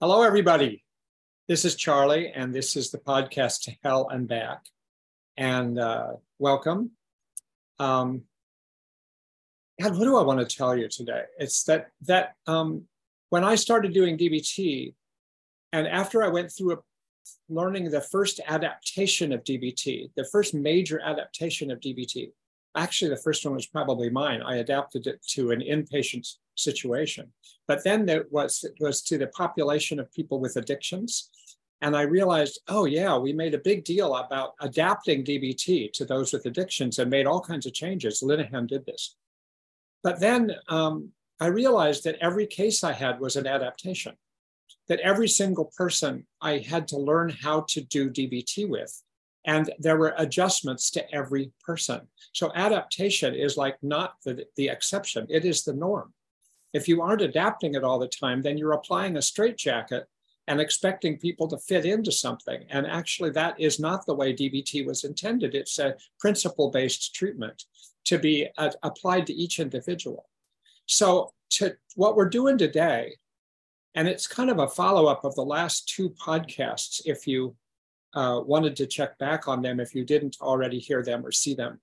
Hello, everybody. This is Charlie, and this is the podcast to Hell and Back. And uh, welcome. Um, God, what do I want to tell you today? It's that that um, when I started doing DBT, and after I went through a, learning the first adaptation of DBT, the first major adaptation of DBT, actually the first one was probably mine. I adapted it to an inpatient situation. But then there was, was to the population of people with addictions. And I realized, oh, yeah, we made a big deal about adapting DBT to those with addictions and made all kinds of changes. Linehan did this. But then um, I realized that every case I had was an adaptation, that every single person I had to learn how to do DBT with. And there were adjustments to every person. So adaptation is like not the, the exception, it is the norm. If you aren't adapting it all the time, then you're applying a straitjacket and expecting people to fit into something. And actually, that is not the way DBT was intended. It's a principle based treatment to be uh, applied to each individual. So, to what we're doing today, and it's kind of a follow up of the last two podcasts, if you uh, wanted to check back on them, if you didn't already hear them or see them,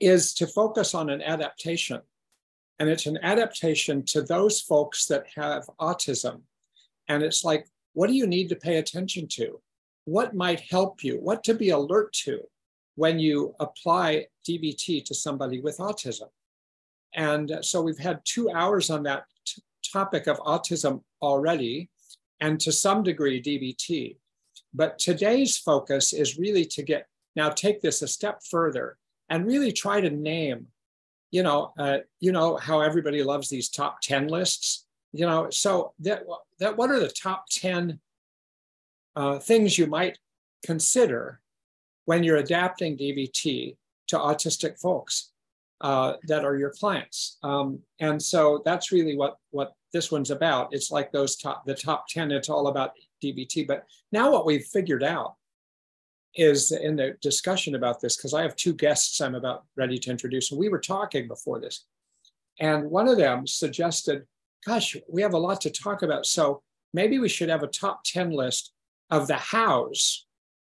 is to focus on an adaptation and it's an adaptation to those folks that have autism. And it's like, what do you need to pay attention to? What might help you? What to be alert to when you apply DBT to somebody with autism? And so we've had two hours on that t- topic of autism already, and to some degree, DBT. But today's focus is really to get now take this a step further and really try to name you know, uh, you know how everybody loves these top 10 lists, you know, so that, that what are the top 10 uh, things you might consider when you're adapting DBT to autistic folks uh, that are your clients? Um, and so that's really what, what this one's about. It's like those top, the top 10, it's all about DBT. But now what we've figured out is in the discussion about this because I have two guests I'm about ready to introduce, and we were talking before this. And one of them suggested, Gosh, we have a lot to talk about. So maybe we should have a top 10 list of the hows.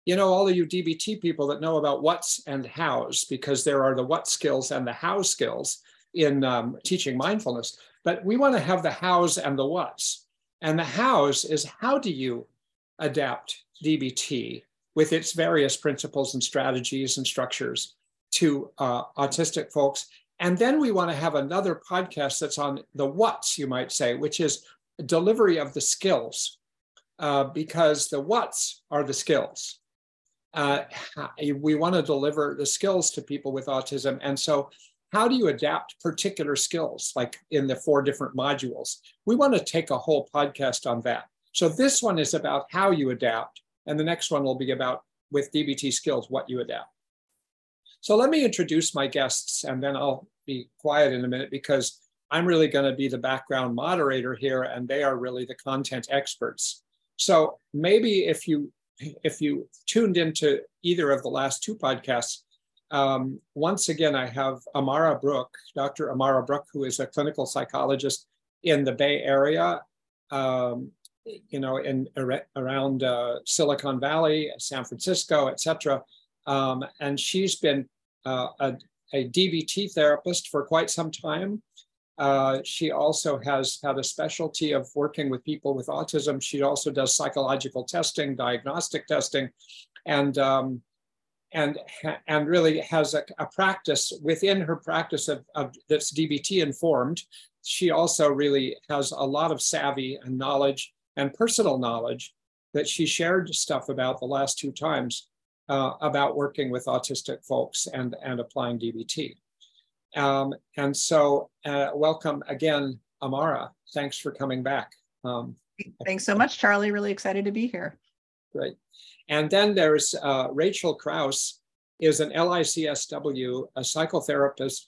You know, all of you DBT people that know about what's and hows, because there are the what skills and the how skills in um, teaching mindfulness. But we want to have the hows and the what's. And the hows is how do you adapt DBT with its various principles and strategies and structures to uh, autistic folks. And then we want to have another podcast that's on the what's, you might say, which is delivery of the skills, uh, because the what's are the skills. Uh, we want to deliver the skills to people with autism. And so, how do you adapt particular skills, like in the four different modules? We want to take a whole podcast on that. So, this one is about how you adapt. And the next one will be about with DBT skills, what you adapt. So let me introduce my guests and then I'll be quiet in a minute because I'm really going to be the background moderator here and they are really the content experts. So maybe if you if you tuned into either of the last two podcasts, um, once again, I have Amara Brook, Dr. Amara Brook, who is a clinical psychologist in the Bay Area. Um, you know, in around uh, Silicon Valley, San Francisco, et cetera. Um, and she's been uh, a, a, DBT therapist for quite some time. Uh, she also has had a specialty of working with people with autism. She also does psychological testing, diagnostic testing, and um, and and really has a, a, practice within her practice of, of that's DBT informed. She also really has a lot of savvy and knowledge and personal knowledge that she shared stuff about the last two times uh, about working with autistic folks and, and applying DBT. Um, and so, uh, welcome again, Amara. Thanks for coming back. Um, Thanks so much, Charlie. Really excited to be here. Great. And then there's uh, Rachel Kraus, is an LICSW, a psychotherapist.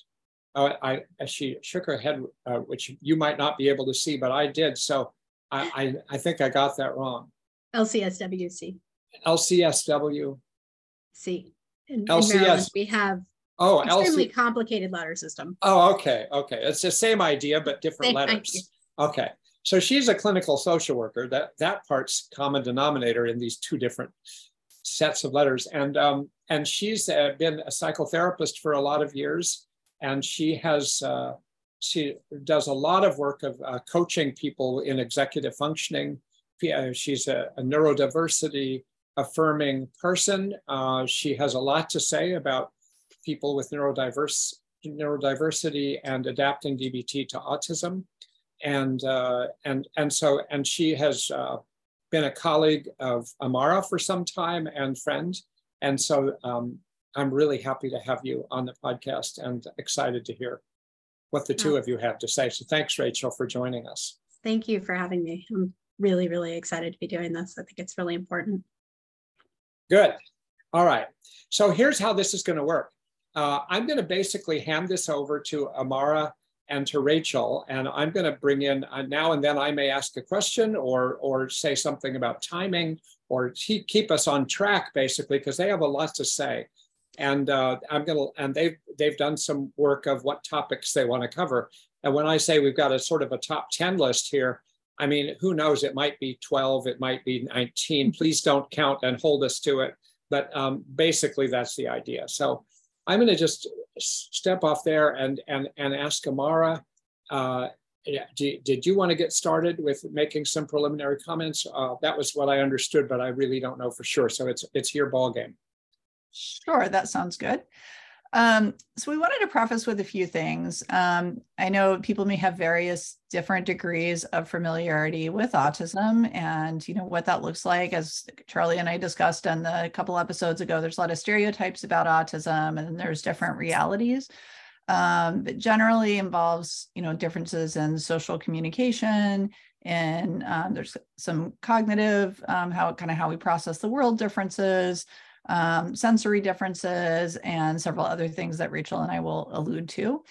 Uh, I, she shook her head, uh, which you might not be able to see, but I did. So I, I, I think I got that wrong. LCSWC. LCSW. C. In, LCS. In Maryland, we have oh extremely LC- complicated letter system. Oh, okay, okay. It's the same idea but different same letters. Idea. Okay. so she's a clinical social worker. That that part's common denominator in these two different sets of letters. And um, and she's uh, been a psychotherapist for a lot of years, and she has uh, she does a lot of work of uh, coaching people in executive functioning. Uh, she's a, a neurodiversity affirming person. Uh, she has a lot to say about people with neurodiverse neurodiversity and adapting DBT to autism. And, uh, and, and so, and she has uh, been a colleague of Amara for some time and friend. And so um, I'm really happy to have you on the podcast and excited to hear what the two of you have to say. So thanks, Rachel, for joining us. Thank you for having me. I'm really, really excited to be doing this. I think it's really important. Good. All right. So here's how this is going to work. Uh, I'm going to basically hand this over to Amara and to Rachel, and I'm going to bring in uh, now and then I may ask a question or or say something about timing or keep us on track basically because they have a lot to say, and uh, I'm to and they've they've done some work of what topics they want to cover. And when I say we've got a sort of a top 10 list here, I mean, who knows? It might be 12, it might be 19. Please don't count and hold us to it. But um, basically, that's the idea. So I'm going to just step off there and and and ask Amara. Uh, do, did you want to get started with making some preliminary comments? Uh, that was what I understood, but I really don't know for sure. So it's it's your ball game. Sure, that sounds good. Um, so we wanted to preface with a few things. Um, I know people may have various different degrees of familiarity with autism and you know what that looks like as Charlie and I discussed on the couple episodes ago, there's a lot of stereotypes about autism and there's different realities. Um, but generally involves you know differences in social communication and um, there's some cognitive um, how kind of how we process the world differences um, sensory differences, and several other things that Rachel and I will allude to.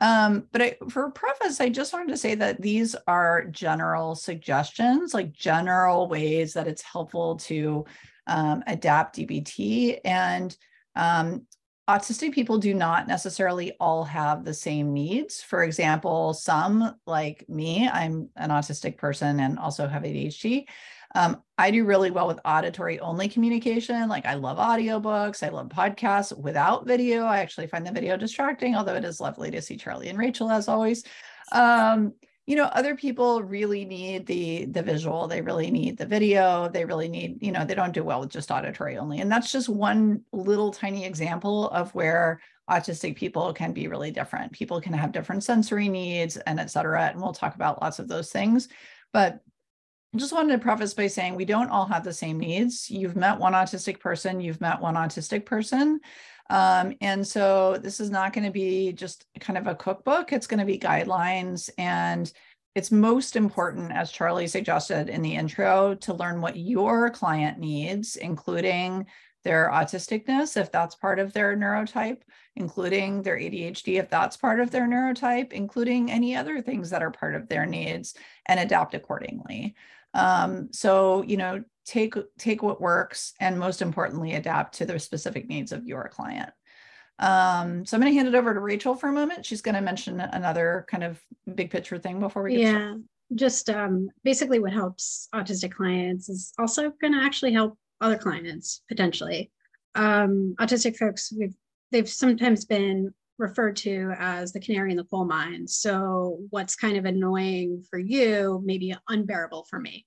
Um, but I, for preface, I just wanted to say that these are general suggestions, like general ways that it's helpful to um, adapt DBT. And um, autistic people do not necessarily all have the same needs. For example, some, like me, I'm an autistic person and also have ADHD. Um, I do really well with auditory only communication. Like I love audiobooks, I love podcasts without video. I actually find the video distracting, although it is lovely to see Charlie and Rachel as always. Um, you know, other people really need the the visual, they really need the video, they really need, you know, they don't do well with just auditory only. And that's just one little tiny example of where autistic people can be really different. People can have different sensory needs and et cetera. And we'll talk about lots of those things. But just wanted to preface by saying we don't all have the same needs. You've met one autistic person, you've met one autistic person. Um, and so this is not going to be just kind of a cookbook, it's going to be guidelines. And it's most important, as Charlie suggested in the intro, to learn what your client needs, including their autisticness, if that's part of their neurotype, including their ADHD, if that's part of their neurotype, including any other things that are part of their needs, and adapt accordingly. Um, so, you know, take take what works and most importantly, adapt to the specific needs of your client. Um, so I'm going to hand it over to Rachel for a moment. She's going to mention another kind of big picture thing before we get yeah. Started. Just um, basically what helps autistic clients is also going to actually help other clients potentially. Um, autistic folks, we've they've sometimes been referred to as the canary in the coal mine. So what's kind of annoying for you may be unbearable for me.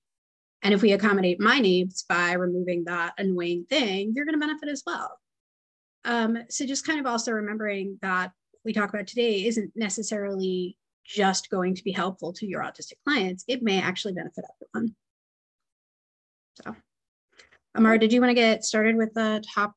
And if we accommodate my needs by removing that annoying thing, you're going to benefit as well. Um, so just kind of also remembering that we talk about today isn't necessarily just going to be helpful to your autistic clients. It may actually benefit everyone. So, Amara, did you want to get started with the top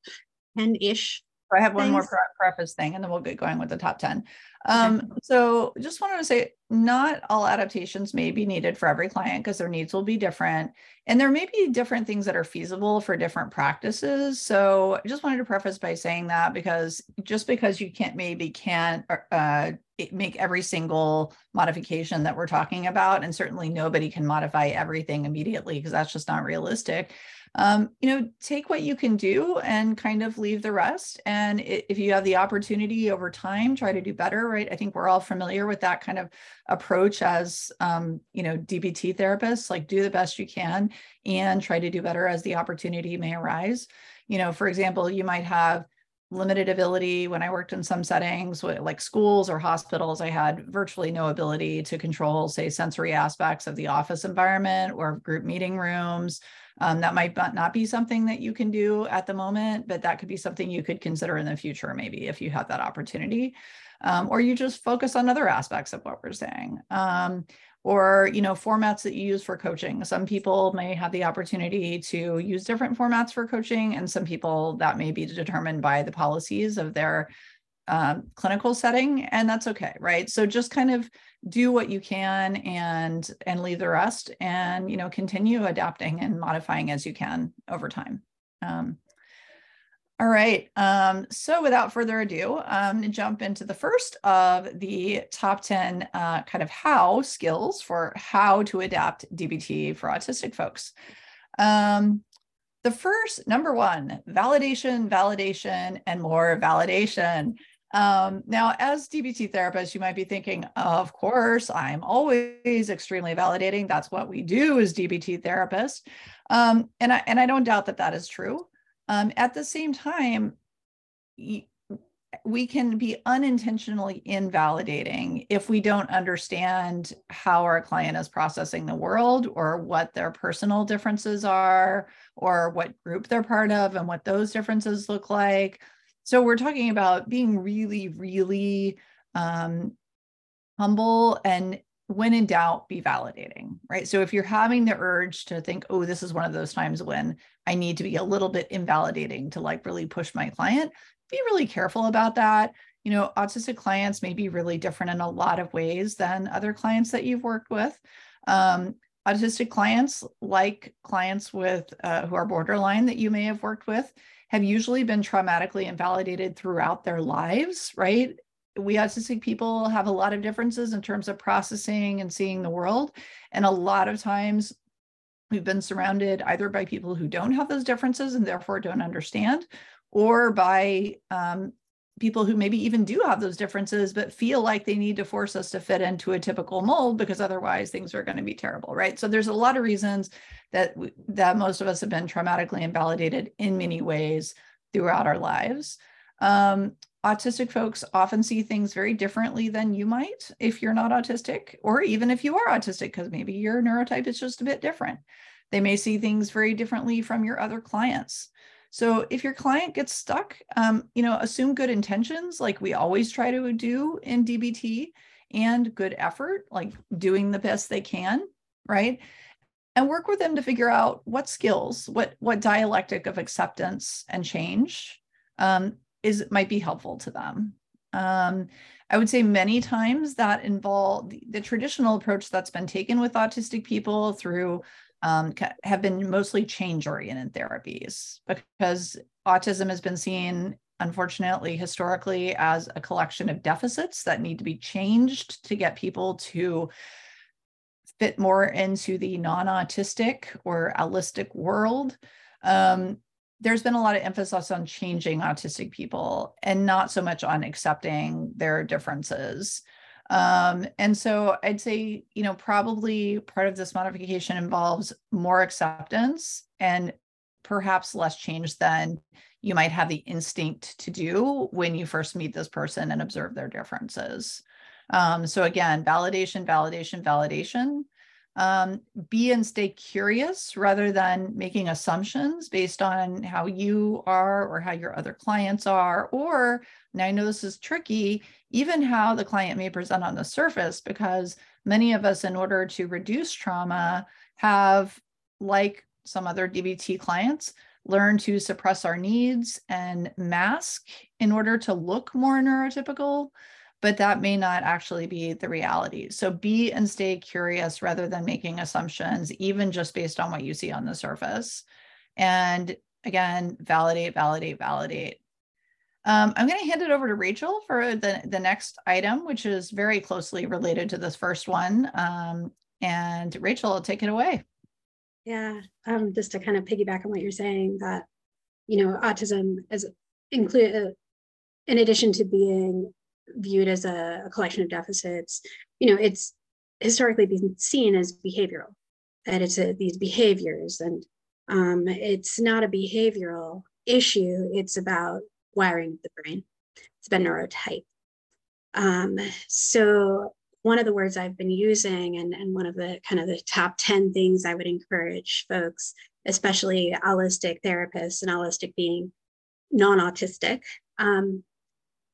10-ish I have one Thanks. more pre- preface thing and then we'll get going with the top 10. Um. So just wanted to say not all adaptations may be needed for every client because their needs will be different. And there may be different things that are feasible for different practices. So I just wanted to preface by saying that because just because you can't maybe can't uh, make every single modification that we're talking about, and certainly nobody can modify everything immediately because that's just not realistic um, you know, take what you can do and kind of leave the rest. And if you have the opportunity over time, try to do better right? I think we're all familiar with that kind of approach as, um, you know, DBT therapists, like do the best you can and try to do better as the opportunity may arise. You know, for example, you might have limited ability when I worked in some settings, like schools or hospitals, I had virtually no ability to control, say, sensory aspects of the office environment or group meeting rooms. Um, that might not be something that you can do at the moment, but that could be something you could consider in the future, maybe if you have that opportunity. Um, or you just focus on other aspects of what we're saying. Um, or you know formats that you use for coaching. Some people may have the opportunity to use different formats for coaching and some people that may be determined by the policies of their um, clinical setting and that's okay right? So just kind of do what you can and and leave the rest and you know continue adapting and modifying as you can over time. Um, all right. Um, so without further ado, I'm going to jump into the first of the top 10 uh, kind of how skills for how to adapt DBT for autistic folks. Um, the first, number one, validation, validation, and more validation. Um, now, as DBT therapists, you might be thinking, of course, I'm always extremely validating. That's what we do as DBT therapists. Um, and, I, and I don't doubt that that is true. Um, at the same time, we can be unintentionally invalidating if we don't understand how our client is processing the world or what their personal differences are or what group they're part of and what those differences look like. So we're talking about being really, really um, humble and when in doubt, be validating, right? So if you're having the urge to think, oh, this is one of those times when I need to be a little bit invalidating to like really push my client, be really careful about that. You know, autistic clients may be really different in a lot of ways than other clients that you've worked with. Um, autistic clients, like clients with uh, who are borderline that you may have worked with, have usually been traumatically invalidated throughout their lives, right? We autistic people have a lot of differences in terms of processing and seeing the world. And a lot of times we've been surrounded either by people who don't have those differences and therefore don't understand, or by um, people who maybe even do have those differences, but feel like they need to force us to fit into a typical mold because otherwise things are going to be terrible, right? So there's a lot of reasons that that most of us have been traumatically invalidated in many ways throughout our lives. Um, autistic folks often see things very differently than you might if you're not autistic, or even if you are autistic, because maybe your neurotype is just a bit different. They may see things very differently from your other clients. So if your client gets stuck, um, you know, assume good intentions, like we always try to do in DBT, and good effort, like doing the best they can, right? And work with them to figure out what skills, what what dialectic of acceptance and change um, is might be helpful to them. Um, I would say many times that involve the, the, traditional approach that's been taken with autistic people through um, have been mostly change oriented therapies because autism has been seen unfortunately historically as a collection of deficits that need to be changed to get people to fit more into the non-autistic or allistic world um, there's been a lot of emphasis on changing autistic people and not so much on accepting their differences. Um, and so I'd say, you know, probably part of this modification involves more acceptance and perhaps less change than you might have the instinct to do when you first meet this person and observe their differences. Um, so again, validation, validation, validation um, be and stay curious rather than making assumptions based on how you are or how your other clients are. Or now i know this is tricky even how the client may present on the surface because many of us in order to reduce trauma have like some other dbt clients learn to suppress our needs and mask in order to look more neurotypical but that may not actually be the reality. So be and stay curious rather than making assumptions, even just based on what you see on the surface. And again, validate, validate, validate. Um, I'm going to hand it over to Rachel for the, the next item, which is very closely related to this first one. Um, and Rachel, take it away. Yeah, um, just to kind of piggyback on what you're saying, that you know, autism is include, uh, in addition to being viewed as a, a collection of deficits. You know, it's historically been seen as behavioral, that it's a, these behaviors, and um, it's not a behavioral issue. It's about wiring of the brain. It's about neurotype. Um, so one of the words I've been using, and, and one of the kind of the top 10 things I would encourage folks, especially allistic therapists and allistic being non-autistic, um,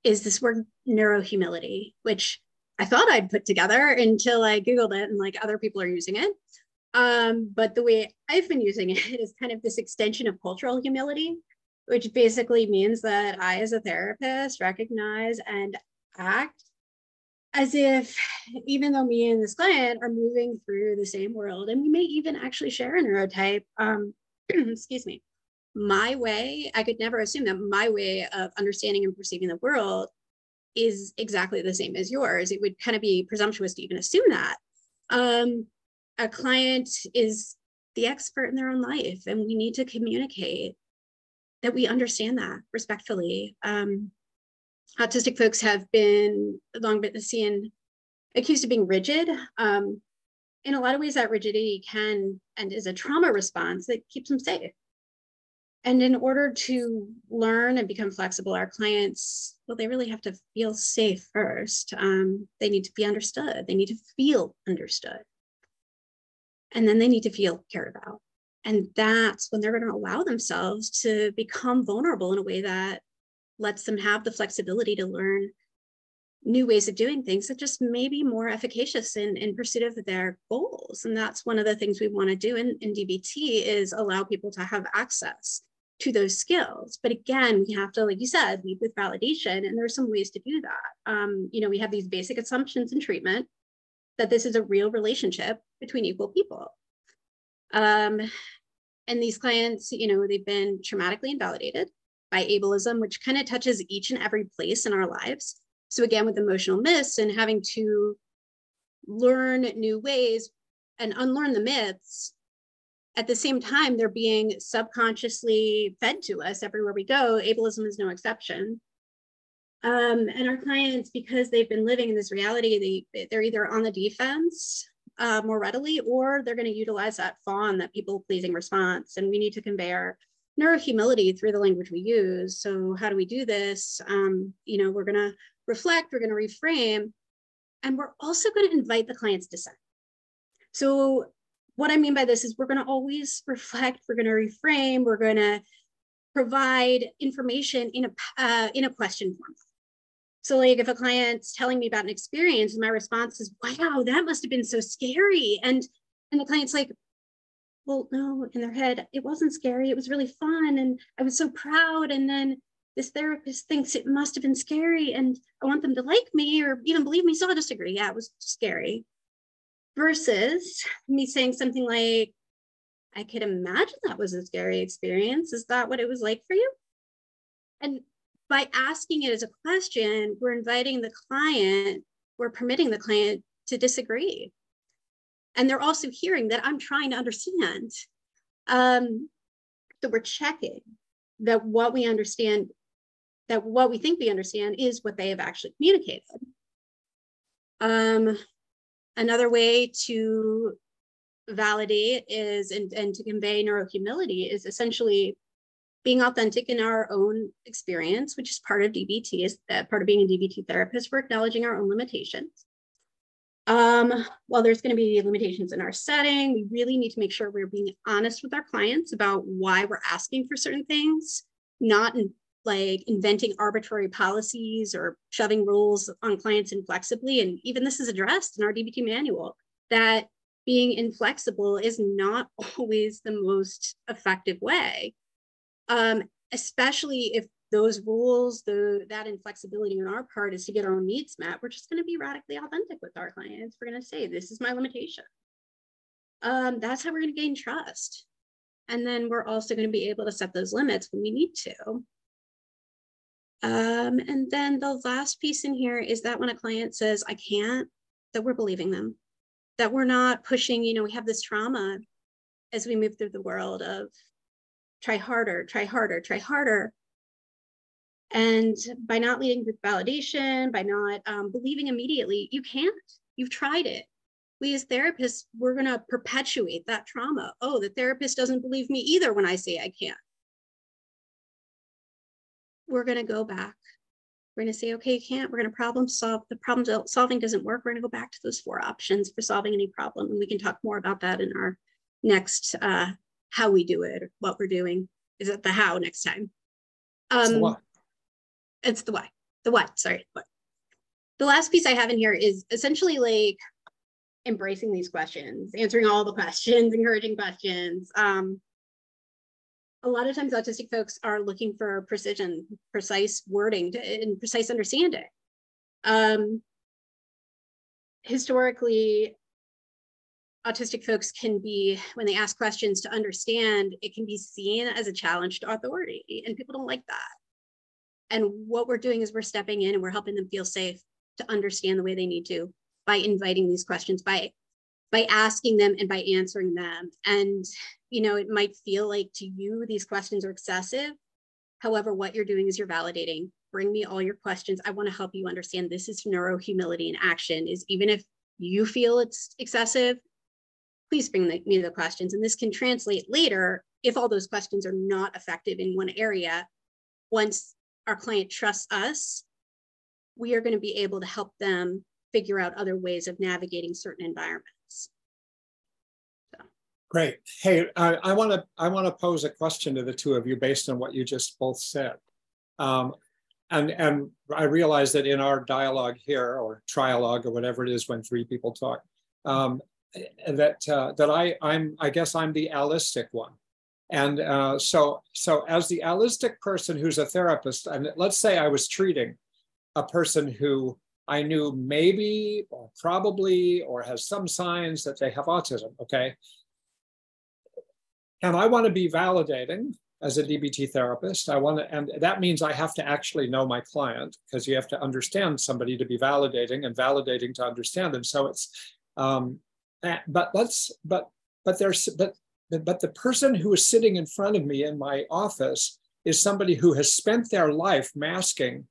is this word neurohumility, which I thought I'd put together until I Googled it and like other people are using it. Um, but the way I've been using it is kind of this extension of cultural humility, which basically means that I, as a therapist, recognize and act as if even though me and this client are moving through the same world and we may even actually share a neurotype um, excuse me my way i could never assume that my way of understanding and perceiving the world is exactly the same as yours it would kind of be presumptuous to even assume that um, a client is the expert in their own life and we need to communicate that we understand that respectfully um, autistic folks have been long been seen accused of being rigid. Um, in a lot of ways, that rigidity can and is a trauma response that keeps them safe. And in order to learn and become flexible, our clients, well, they really have to feel safe first. Um, they need to be understood. They need to feel understood. And then they need to feel cared about. And that's when they're going to allow themselves to become vulnerable in a way that lets them have the flexibility to learn new ways of doing things that just may be more efficacious in, in pursuit of their goals. And that's one of the things we want to do in, in DBT is allow people to have access to those skills. But again, we have to, like you said, lead with validation. And there's some ways to do that. Um, you know, we have these basic assumptions in treatment that this is a real relationship between equal people. Um, and these clients, you know, they've been traumatically invalidated by ableism, which kind of touches each and every place in our lives. So again, with emotional myths and having to learn new ways and unlearn the myths, at the same time, they're being subconsciously fed to us everywhere we go. Ableism is no exception. Um, and our clients, because they've been living in this reality, they, they're either on the defense uh, more readily or they're going to utilize that fawn, that people pleasing response. And we need to convey our neurohumility through the language we use. So how do we do this? Um, you know, we're going to reflect, we're going to reframe, and we're also going to invite the client's dissent. So what I mean by this is we're going to always reflect, we're going to reframe, we're going to provide information in a uh, in a question form. So like if a client's telling me about an experience my response is, wow, that must have been so scary. And and the client's like, well, no, in their head, it wasn't scary. It was really fun. And I was so proud. And then this therapist thinks it must have been scary and I want them to like me or even believe me. So I'll just agree. Yeah, it was scary. Versus me saying something like, I could imagine that was a scary experience. Is that what it was like for you? And by asking it as a question, we're inviting the client, we're permitting the client to disagree and they're also hearing that i'm trying to understand um, so we're checking that what we understand that what we think we understand is what they have actually communicated um, another way to validate is and, and to convey neurohumility is essentially being authentic in our own experience, which is part of DBT, is that part of being a DBT therapist, we're acknowledging our own limitations. Um, while there's going to be limitations in our setting, we really need to make sure we're being honest with our clients about why we're asking for certain things, not like inventing arbitrary policies or shoving rules on clients inflexibly. And even this is addressed in our DBT manual that being inflexible is not always the most effective way, um, especially if those rules, the that inflexibility on our part is to get our own needs met. We're just going to be radically authentic with our clients. We're going to say, this is my limitation. Um, that's how we're going to gain trust. And then we're also going to be able to set those limits when we need to. Um, and then the last piece in here is that when a client says, I can't, that we're believing them, that we're not pushing, you know, we have this trauma as we move through the world of try harder, try harder, try harder And by not leading with validation, by not um, believing immediately, you can't. You've tried it. We as therapists, we're going to perpetuate that trauma. Oh, the therapist doesn't believe me either when I say I can't. We're going to go back. We're going to say, okay, you can't. We're going to problem solve. The problem solving doesn't work. We're going to go back to those four options for solving any problem. And we can talk more about that in our next uh, how we do it, what we're doing. Is it the how next time? Um, it's the why. The what, sorry. What. The last piece I have in here is essentially like embracing these questions, answering all the questions, encouraging questions. Um, a lot of times autistic folks are looking for precision, precise wording to, and precise understanding. Um, historically, autistic folks can be, when they ask questions to understand, it can be seen as a challenge to authority, and people don't like that. And what we're doing is we're stepping in and we're helping them feel safe to understand the way they need to by inviting these questions, by by asking them and by answering them. And you know, it might feel like to you these questions are excessive. However, what you're doing is you're validating. Bring me all your questions. I want to help you understand this is neuro humility in action. Is even if you feel it's excessive, please bring the, me the questions. And this can translate later if all those questions are not effective in one area. Once our client trusts us, we are going to be able to help them figure out other ways of navigating certain environments. Great. Hey, I, I want to I want to pose a question to the two of you based on what you just both said. Um, and and I realize that in our dialogue here or trialogue or whatever it is when three people talk, um, that uh, that I I'm I guess I'm the allistic one. And uh, so, so as the allistic person who's a therapist, and let's say I was treating a person who I knew maybe or probably or has some signs that they have autism, okay? And I want to be validating as a DBT therapist. I want to, and that means I have to actually know my client because you have to understand somebody to be validating and validating to understand them. So it's, um, but let's, but, but there's, but but the person who is sitting in front of me in my office is somebody who has spent their life masking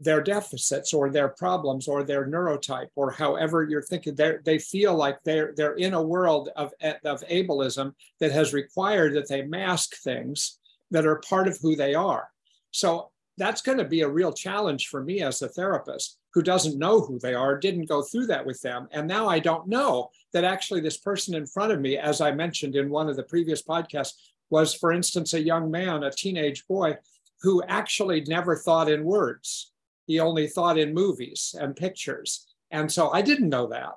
their deficits or their problems or their neurotype or however you're thinking they feel like they're they're in a world of, of ableism that has required that they mask things that are part of who they are so that's going to be a real challenge for me as a therapist who doesn't know who they are, didn't go through that with them. And now I don't know that actually this person in front of me, as I mentioned in one of the previous podcasts, was, for instance, a young man, a teenage boy, who actually never thought in words. He only thought in movies and pictures. And so I didn't know that.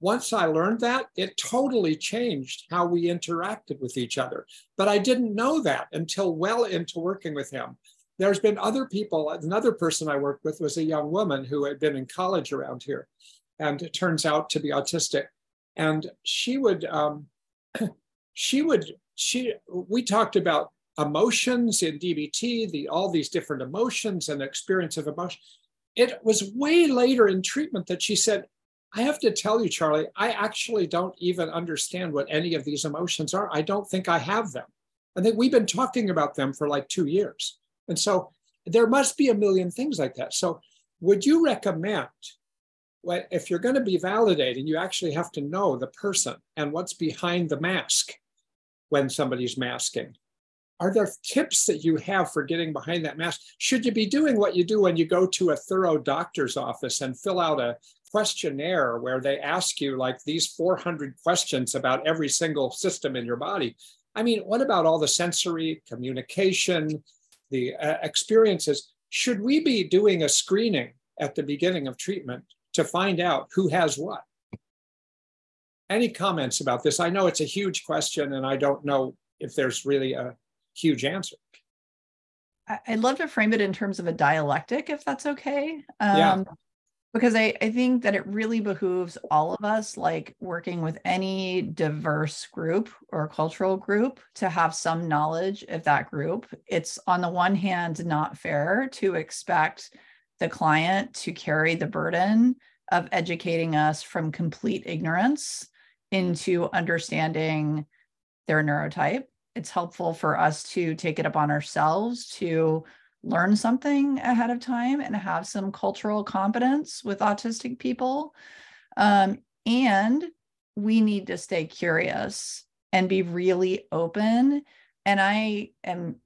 Once I learned that, it totally changed how we interacted with each other. But I didn't know that until well into working with him there's been other people. Another person I worked with was a young woman who had been in college around here, and it turns out to be autistic. And she would, um, she would, she. We talked about emotions in DBT, the all these different emotions and experience of emotion. It was way later in treatment that she said, I have to tell you, Charlie, I actually don't even understand what any of these emotions are. I don't think I have them. I think we've been talking about them for like two years. And so there must be a million things like that. So would you recommend what if you're going to be validating, you actually have to know the person and what's behind the mask when somebody's masking. Are there tips that you have for getting behind that mask? Should you be doing what you do when you go to a thorough doctor's office and fill out a questionnaire where they ask you like these 400 questions about every single system in your body? I mean, what about all the sensory communication, the uh, experiences, should we be doing a screening at the beginning of treatment to find out who has what? Any comments about this? I know it's a huge question and I don't know if there's really a huge answer. I'd love to frame it in terms of a dialectic, if that's okay. Um, yeah because I, I think that it really behooves all of us like working with any diverse group or cultural group to have some knowledge of that group it's on the one hand not fair to expect the client to carry the burden of educating us from complete ignorance into understanding their neurotype it's helpful for us to take it upon ourselves to learn something ahead of time and have some cultural competence with autistic people. Um, and we need to stay curious and be really open. And I am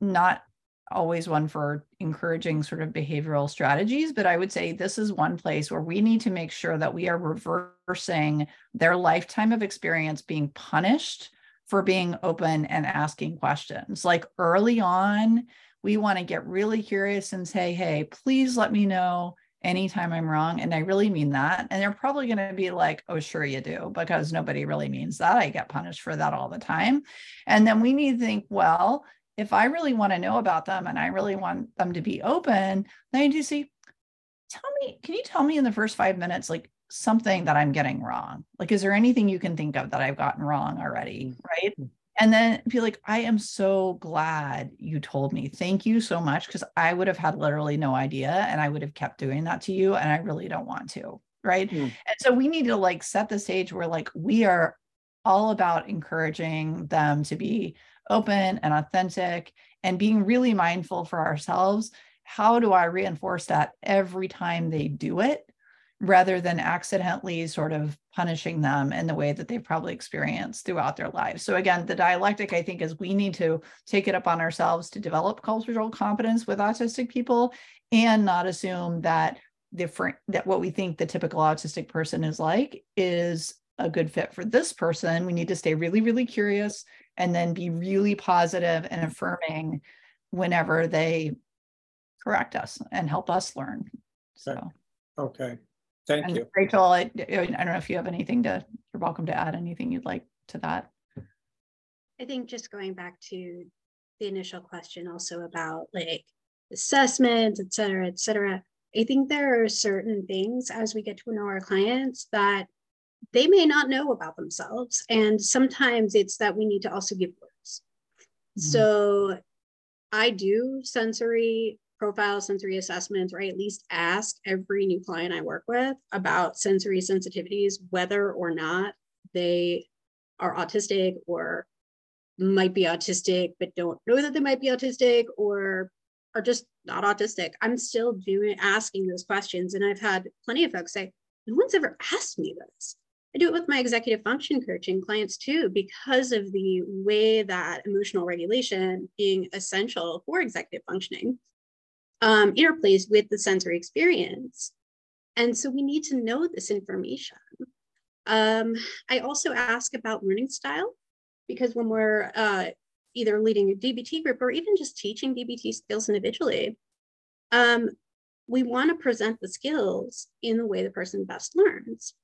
not always one for encouraging sort of behavioral strategies, but I would say this is one place where we need to make sure that we are reversing their lifetime of experience being punished for being open and asking questions. Like early on, we want to get really curious and say, hey, please let me know anytime I'm wrong. And I really mean that. And they're probably going to be like, oh, sure you do, because nobody really means that. I get punished for that all the time. And then we need to think, well, if I really want to know about them and I really want them to be open, then to see, tell me, can you tell me in the first five minutes, like something that I'm getting wrong? Like, is there anything you can think of that I've gotten wrong already? Mm. Right. Mm. And then be like, I am so glad you told me. Thank you so much. Cause I would have had literally no idea and I would have kept doing that to you. And I really don't want to. Right. Mm. And so we need to like set the stage where like we are all about encouraging them to be open and authentic and being really mindful for ourselves. How do I reinforce that every time they do it? Rather than accidentally sort of punishing them in the way that they've probably experienced throughout their lives. So again, the dialectic I think is we need to take it up on ourselves to develop cultural competence with autistic people and not assume that different that what we think the typical autistic person is like is a good fit for this person. We need to stay really really curious and then be really positive and affirming whenever they correct us and help us learn. So, okay. Thank and you. Rachel, I, I don't know if you have anything to, you're welcome to add anything you'd like to that. I think just going back to the initial question also about like assessments, et cetera, et cetera. I think there are certain things as we get to know our clients that they may not know about themselves. And sometimes it's that we need to also give words. Mm-hmm. So I do sensory profile sensory assessments, or I at least ask every new client I work with about sensory sensitivities, whether or not they are autistic or might be autistic, but don't know that they might be autistic or are just not autistic. I'm still doing asking those questions. And I've had plenty of folks say, no one's ever asked me this. I do it with my executive function coaching clients too, because of the way that emotional regulation being essential for executive functioning um, interplays with the sensory experience. And so we need to know this information. Um, I also ask about learning style because when we're uh, either leading a DBT group or even just teaching DBT skills individually, um, we want to present the skills in the way the person best learns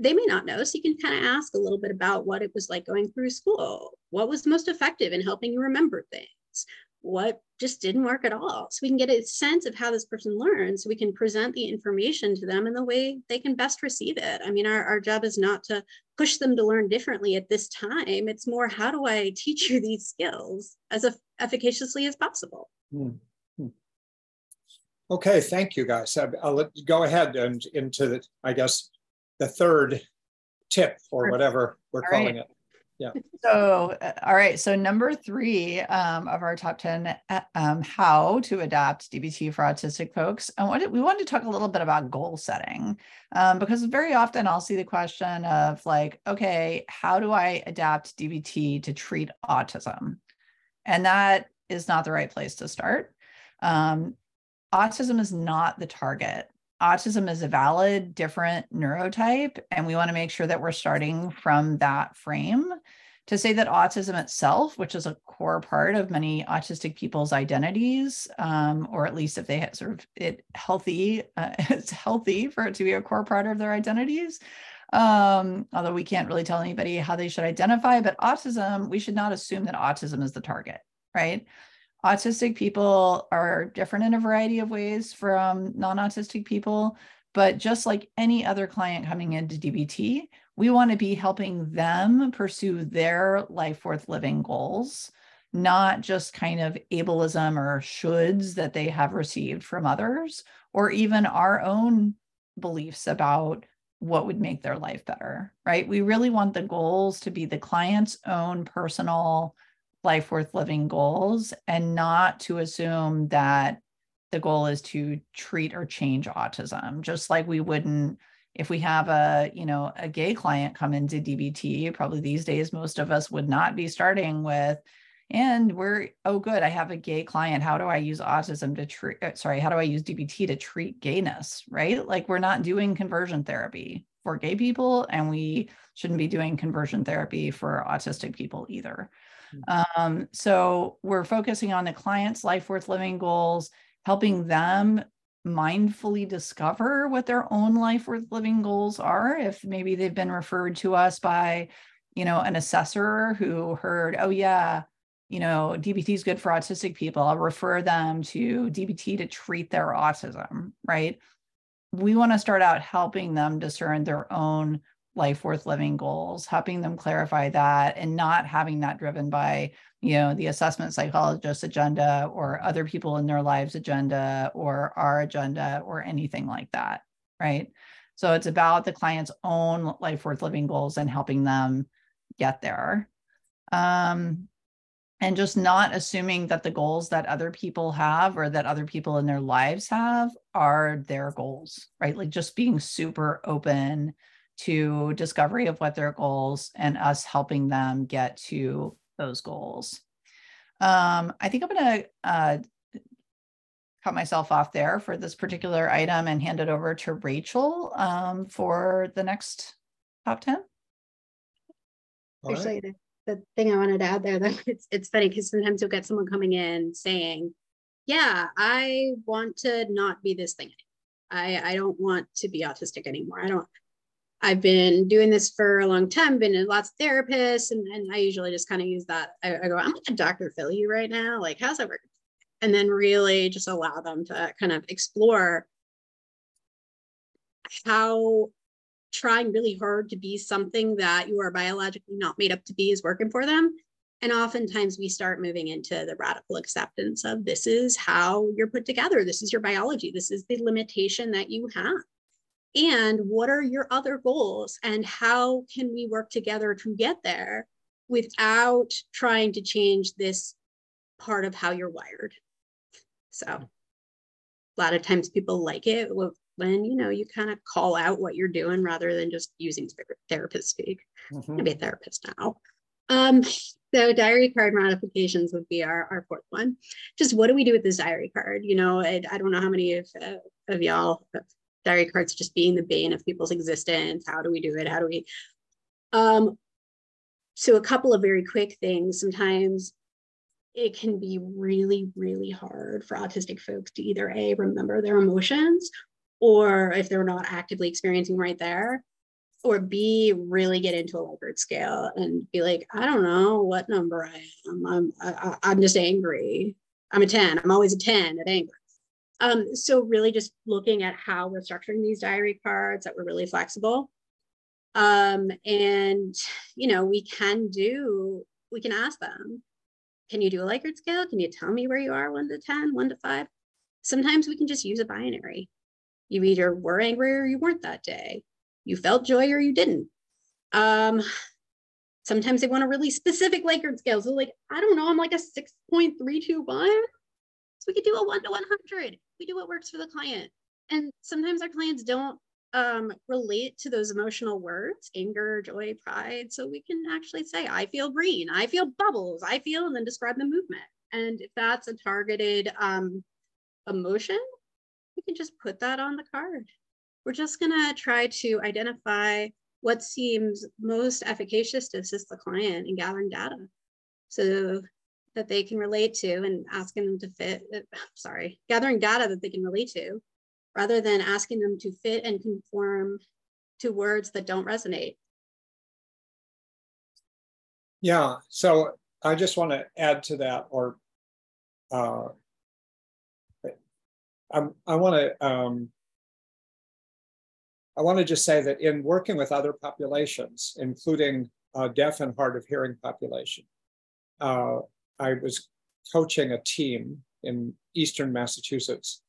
they may not know. So you can kind of ask a little bit about what it was like going through school. What was most effective in helping you remember things? What just didn't work at all? So we can get a sense of how this person learns. So we can present the information to them in the way they can best receive it. I mean, our, our job is not to push them to learn differently at this time. It's more, how do I teach you these skills as efficaciously as possible? Hmm. hmm. Okay, thank you guys. I'll let you go ahead and into the, I guess, the third tip or whatever we're all calling right. it. Yeah. So, uh, all right. So, number three um, of our top 10 uh, um, how to adapt DBT for autistic folks. And what we wanted to talk a little bit about goal setting um, because very often I'll see the question of, like, okay, how do I adapt DBT to treat autism? And that is not the right place to start. Um, autism is not the target autism is a valid different neurotype and we want to make sure that we're starting from that frame. To say that autism itself which is a core part of many autistic people's identities um, or at least if they have sort of it healthy uh, it's healthy for it to be a core part of their identities. Um, although we can't really tell anybody how they should identify but autism we should not assume that autism is the target right autistic people are different in a variety of ways from non-autistic people but just like any other client coming into dbt we want to be helping them pursue their life worth living goals not just kind of ableism or shoulds that they have received from others or even our own beliefs about what would make their life better right? We really want the goals to be the client's own personal life worth living goals and not to assume that the goal is to treat or change autism just like we wouldn't if we have a you know a gay client come into dbt probably these days most of us would not be starting with and we're oh good i have a gay client. How do i use autism to treat uh, sorry how do i use dbt to treat gayness? Right? Like we're not doing conversion therapy for gay people and we shouldn't be doing conversion therapy for autistic people either. Um, so we're focusing on the client's life worth living goals helping them mindfully discover what their own life worth living goals are if maybe they've been referred to us by you know an assessor who heard oh yeah you know, DBT is good for autistic people. I'll refer them to DBT to treat their autism, right? We want to start out helping them discern their own life worth living goals, helping them clarify that and not having that driven by, you know, the assessment psychologist agenda or other people in their lives agenda or our agenda or anything like that, right? So it's about the client's own life worth living goals and helping them get there. Um, and just not assuming that the goals that other people have or that other people in their lives have are their goals, right? Like just being super open to discovery of what their goals and us helping them get to those goals. Um, I think I'm going to uh, cut myself off there for this particular item and hand it over to Rachel um, for the next top 10. Right the thing I wanted to add there though, it's it's funny because sometimes you'll get someone coming in saying, Yeah, I want to not be this thing. I, I don't want to be autistic anymore. I don't I've been doing this for a long time, been in lots of therapists, and, and I usually just kind of use that. I, I go, I'm like a Dr. Phil you right now. Like, how's that work? And then really just allow them to kind of explore how trying really hard to be something that you are biologically not made up to be is working for them. And oftentimes we start moving into the radical acceptance of this is how you're put together. This is your biology. This is the limitation that you have. And what are your other goals? And how can we work together to get there without trying to change this part of how you're wired? So a lot of times people like it when you know you kind of call out what you're doing rather than just using therapist speak. Mm-hmm. I'm be a therapist now. Um, so diary card modifications would be our, our fourth one. Just what do we do with this diary card? You know, I, I don't know how many of, uh, of y'all diary cards just being the bane of people's existence. How do we do it? How do we? Um, so a couple of very quick things. Sometimes it can be really, really hard for autistic folks to either A, remember their emotions or if they're not actively experiencing right there or b really get into a Likert scale and be like i don't know what number i am i'm I, i'm just angry i'm a 10 i'm always a 10 at anger um, so really just looking at how we're structuring these diary cards that we're really flexible um, and you know we can do we can ask them can you do a Likert scale can you tell me where you are 1 to 10 1 to 5 sometimes we can just use a binary you either were angry or you weren't that day. You felt joy or you didn't. Um, sometimes they want a really specific Likert scale. So, like, I don't know, I'm like a 6.321. So we could do a one to 100. We do what works for the client. And sometimes our clients don't um, relate to those emotional words anger, joy, pride. So we can actually say, I feel green, I feel bubbles, I feel, and then describe the movement. And if that's a targeted um, emotion, we can just put that on the card. We're just going to try to identify what seems most efficacious to assist the client in gathering data so that they can relate to and asking them to fit, uh, sorry, gathering data that they can relate to rather than asking them to fit and conform to words that don't resonate. Yeah, so I just want to add to that or uh, I, I want to um, I want to just say that in working with other populations, including uh, deaf and hard of hearing population, uh, I was coaching a team in Eastern Massachusetts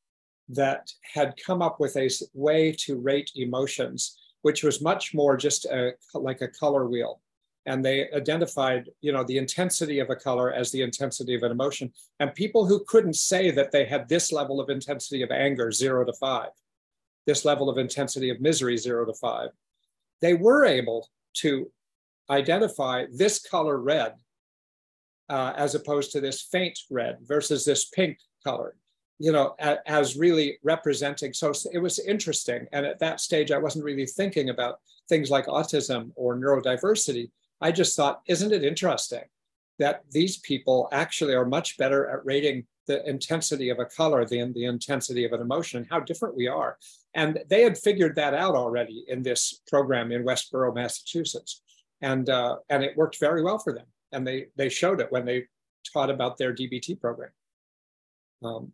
that had come up with a way to rate emotions, which was much more just a, like a color wheel. and they identified you know the intensity of a color as the intensity of an emotion and people who couldn't say that they had this level of intensity of anger zero to five this level of intensity of misery zero to five they were able to identify this color red uh, as opposed to this faint red versus this pink color you know as really representing so it was interesting and at that stage i wasn't really thinking about things like autism or neurodiversity I just thought, isn't it interesting that these people actually are much better at rating the intensity of a color than the intensity of an emotion and how different we are. And they had figured that out already in this program in Westborough, Massachusetts. And, uh, and it worked very well for them. And they, they showed it when they taught about their DBT program. Um,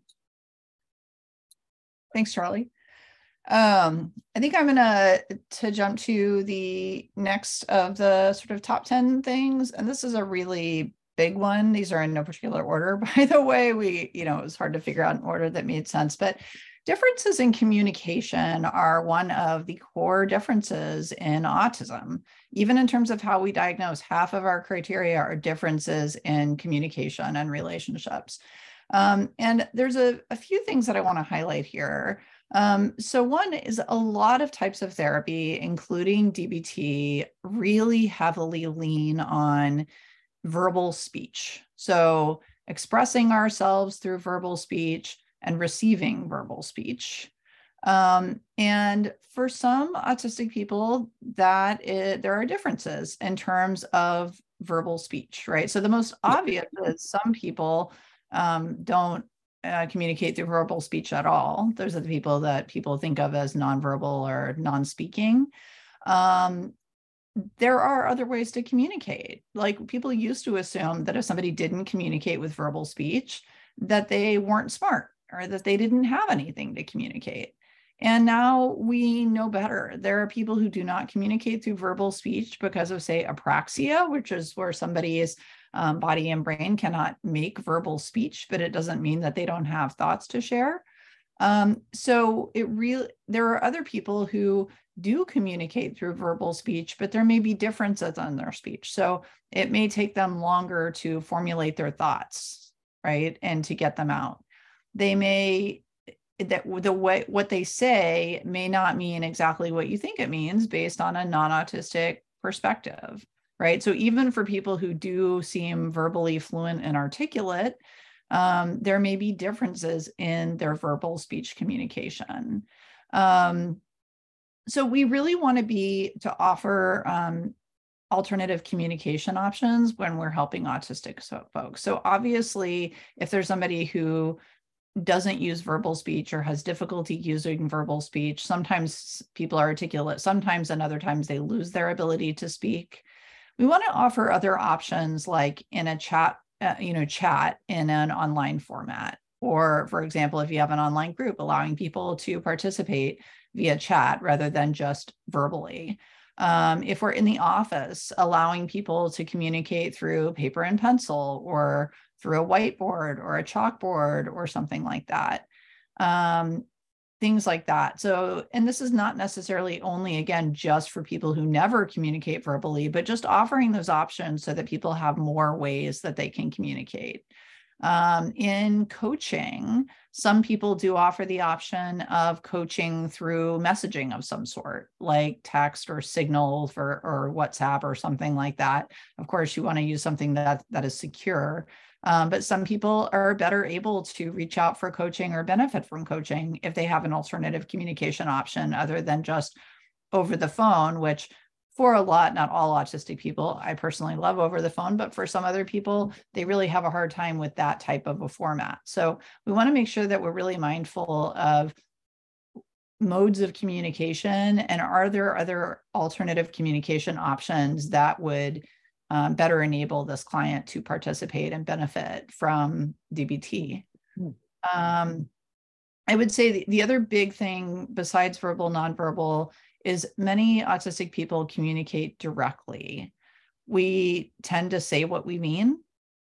Thanks, Charlie. Um, I think I'm gonna to jump to the next of the sort of top 10 things. And this is a really big one. These are in no particular order, by the way. We, you know, it was hard to figure out an order that made sense, but differences in communication are one of the core differences in autism. Even in terms of how we diagnose, half of our criteria are differences in communication and relationships. Um, and there's a, a few things that I want to highlight here. Um, so, one is a lot of types of therapy, including DBT, really heavily lean on verbal speech. So, expressing ourselves through verbal speech and receiving verbal speech. Um, and for some autistic people, that is, there are differences in terms of verbal speech, right? So the most obvious is some people um, don't uh, communicate through verbal speech at all. Those are the people that people think of as nonverbal or non-speaking. Um, there are other ways to communicate. Like people used to assume that if somebody didn't communicate with verbal speech, that they weren't smart or that they didn't have anything to communicate. And now we know better. There are people who do not communicate through verbal speech because of, say, apraxia, which is where somebody's um, body and brain cannot make verbal speech, but it doesn't mean that they don't have thoughts to share. Um, so it really, there are other people who do communicate through verbal speech, but there may be differences on their speech. So it may take them longer to formulate their thoughts, right, and to get them out. They may that the way what they say may not mean exactly what you think it means based on a non-autistic perspective right? So even for people who do seem verbally fluent and articulate, um, there may be differences in their verbal speech communication. Um, so we really want to be to offer um, alternative communication options when we're helping autistic folks. So obviously, if there's somebody who doesn't use verbal speech or has difficulty using verbal speech, sometimes people are articulate, sometimes and other times they lose their ability to speak we want to offer other options like in a chat, uh, you know, chat in an online format. Or, for example, if you have an online group, allowing people to participate via chat rather than just verbally. Um, if we're in the office, allowing people to communicate through paper and pencil or through a whiteboard or a chalkboard or something like that. Um, things like that. So, and this is not necessarily only, again, just for people who never communicate verbally, but just offering those options so that people have more ways that they can communicate. Um, in coaching, some people do offer the option of coaching through messaging of some sort, like text or signal for, or WhatsApp or something like that. Of course, you want to use something that, that is secure. Um, but some people are better able to reach out for coaching or benefit from coaching if they have an alternative communication option other than just over the phone, which for a lot, not all autistic people, I personally love over the phone, but for some other people, they really have a hard time with that type of a format. So we want to make sure that we're really mindful of modes of communication and are there other alternative communication options that would um, better enable this client to participate and benefit from DBT. Hmm. Um, I would say the, the other big thing besides verbal, nonverbal is many autistic people communicate directly. We tend to say what we mean,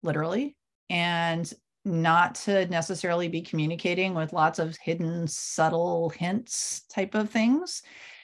literally, and not to necessarily be communicating with lots of hidden, subtle hints type of things.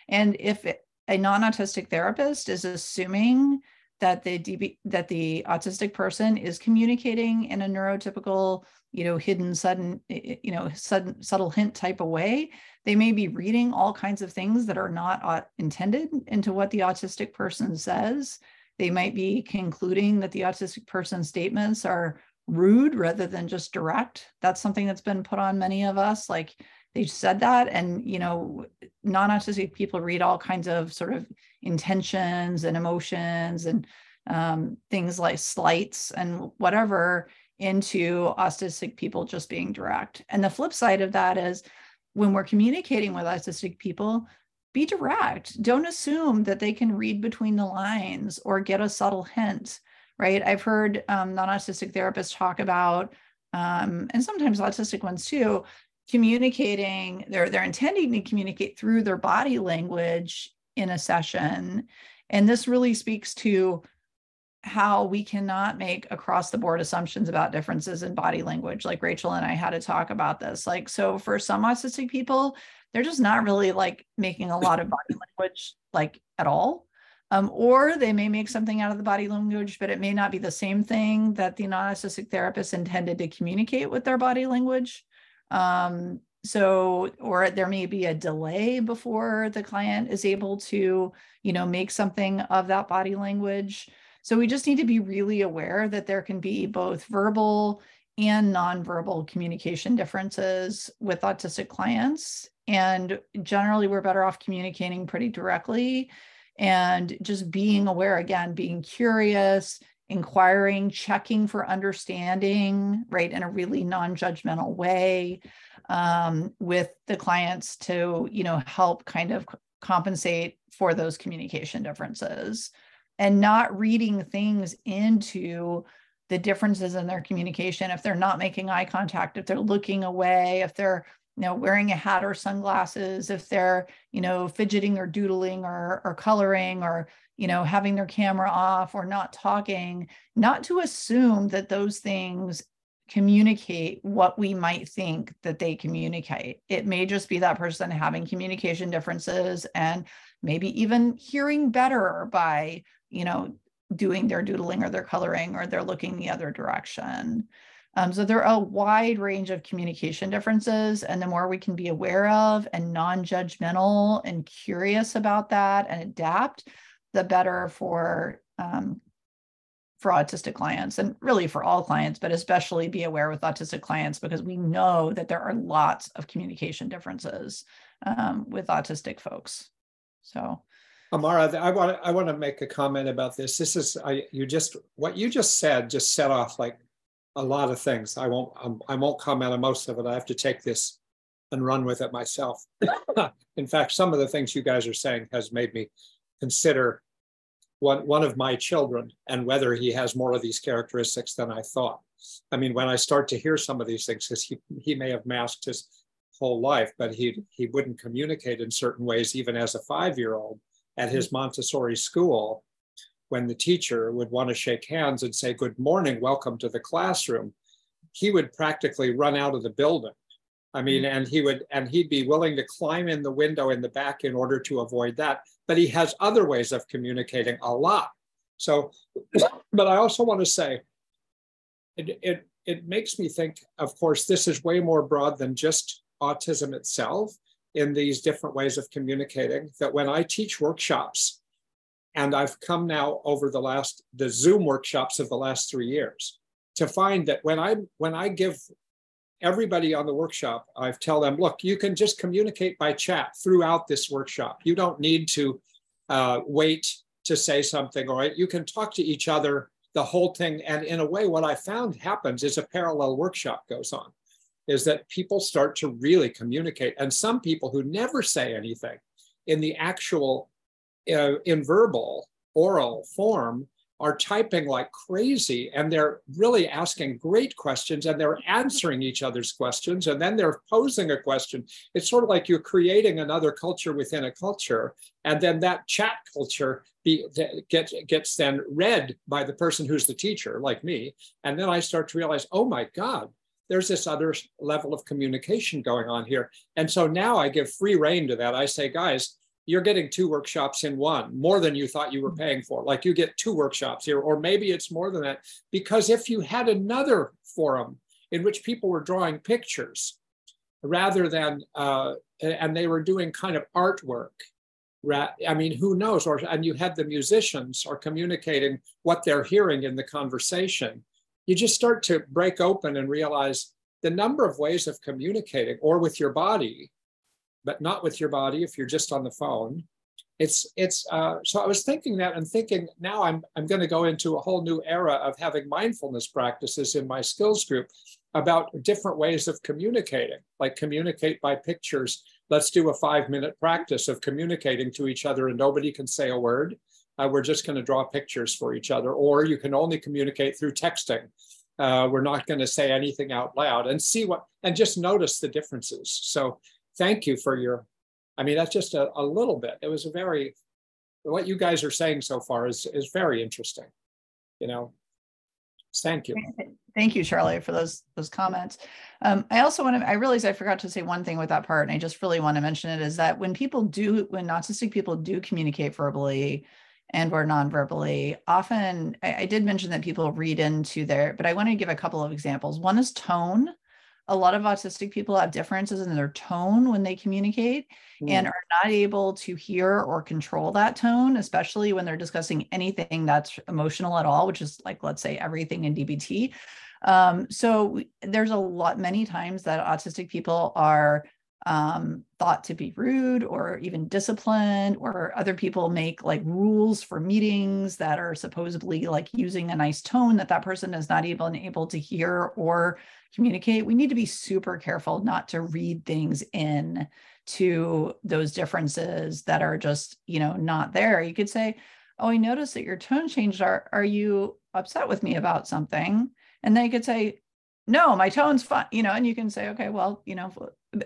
And if a non autistic therapist is assuming that the DB, that the autistic person is communicating in a neurotypical, you know, hidden, sudden, you know, sudden, subtle hint type of way. They may be reading all kinds of things that are not intended into what the autistic person says. They might be concluding that the autistic person's statements are rude rather than just direct. That's something that's been put on many of us. Like they said that, and you know, non-autistic people read all kinds of sort of intentions and emotions and um, things like slights and whatever into autistic people just being direct. And the flip side of that is when we're communicating with autistic people, be direct. Don't assume that they can read between the lines or get a subtle hint, right? I've heard um, non autistic therapists talk about, um, and sometimes autistic ones too, communicating, they're, they're intending to communicate through their body language in a session. And this really speaks to how we cannot make across the board assumptions about differences in body language. Like Rachel and I had to talk about this. Like, so for some autistic people, they're just not really like making a lot of body language like at all. Um, or they may make something out of the body language, but it may not be the same thing that the non-autistic therapist intended to communicate with their body language. Um, so, or there may be a delay before the client is able to, you know, make something of that body language. So we just need to be really aware that there can be both verbal and nonverbal communication differences with autistic clients. And generally, we're better off communicating pretty directly and just being aware again, being curious, inquiring, checking for understanding, right, in a really non judgmental way um, with the clients to, you know, help kind of compensate for those communication differences. And not reading things into the differences in their communication if they're not making eye contact if they're looking away if they're you know wearing a hat or sunglasses if they're you know fidgeting or doodling or or coloring or you know having their camera off or not talking not to assume that those things communicate what we might think that they communicate it may just be that person having communication differences and maybe even hearing better by you know doing their doodling or their coloring or they're looking the other direction. Um, so there are a wide range of communication differences, and the more we can be aware of and non-judgmental and curious about that and adapt, the better for um, for autistic clients and really for all clients, but especially be aware with autistic clients because we know that there are lots of communication differences um, with autistic folks. So Amara, I want I want to make a comment about this. This is I you just what you just said just set off like a lot of things. I won't um, I won't comment on most of it. I have to take this and run with it myself. In fact, some of the things you guys are saying has made me consider one one of my children and whether he has more of these characteristics than I thought. I mean, when I start to hear some of these things, because he he may have masked his whole life, but he he wouldn't communicate in certain ways even as a five year old at his mm-hmm. Montessori school when the teacher would want to shake hands and say, Good morning, welcome to the classroom, he would practically run out of the building. I mm. mean, and he would, and he'd be willing to climb in the window in the back in order to avoid that. But he has other ways of communicating a lot. So, but I also want to say, it, it, it makes me think, of course, this is way more broad than just autism itself in these different ways of communicating that when I teach workshops, and I've come now over the last the Zoom workshops of the last three years to find that when I when I give everybody on the workshop, I tell them, look, you can just communicate by chat throughout this workshop. You don't need to uh, wait to say something, or you can talk to each other the whole thing. And in a way, what I found happens is a parallel workshop goes on is that people start to really communicate. And some people who never say anything in the actual, uh, in verbal, oral form are typing like crazy and they're really asking great questions and they're mm-hmm. answering each other's questions and then they're posing a question. It's sort of like you're creating another culture within a culture and then that chat culture be, gets, gets then read by the person who's the teacher, like me. And then I start to realize, oh my God, there's this other level of communication going on here. And so now I give free rein to that. I say, guys, you're getting two workshops in one, more than you thought you were paying for. Like you get two workshops here, or maybe it's more than that. Because if you had another forum in which people were drawing pictures rather than, uh, and they were doing kind of artwork, I mean, who knows? Or and you had the musicians are communicating what they're hearing in the conversation. You just start to break open and realize the number of ways of communicating, or with your body, but not with your body if you're just on the phone. It's it's uh, so I was thinking that and thinking now I'm I'm going to go into a whole new era of having mindfulness practices in my skills group about different ways of communicating, like communicate by pictures. Let's do a five minute practice of communicating to each other and nobody can say a word. Uh, we're just going to draw pictures for each other, or you can only communicate through texting. Uh, we're not going to say anything out loud and see what, and just notice the differences. So thank you for your, I mean, that's just a, a little bit. It was a very, what you guys are saying so far is, is very interesting. You know, thank you. Thank you, Charlie, for those those comments. Um, I also want to. I realize I forgot to say one thing with that part, and I just really want to mention it is that when people do, when autistic people do communicate verbally and or non-verbally, often I, I did mention that people read into their. But I want to give a couple of examples. One is tone a lot of autistic people have differences in their tone when they communicate mm. and are not able to hear or control that tone, especially when they're discussing anything that's emotional at all, which is like, let's say, everything in DBT. Um, so there's a lot, many times that autistic people are um, thought to be rude or even disciplined, or other people make like rules for meetings that are supposedly like using a nice tone that that person is not even able to hear or communicate. We need to be super careful not to read things in to those differences that are just, you know, not there. You could say, Oh, I noticed that your tone changed. Are, are you upset with me about something? And then you could say, no, my tone's fine, you know, and you can say, okay, well, you know,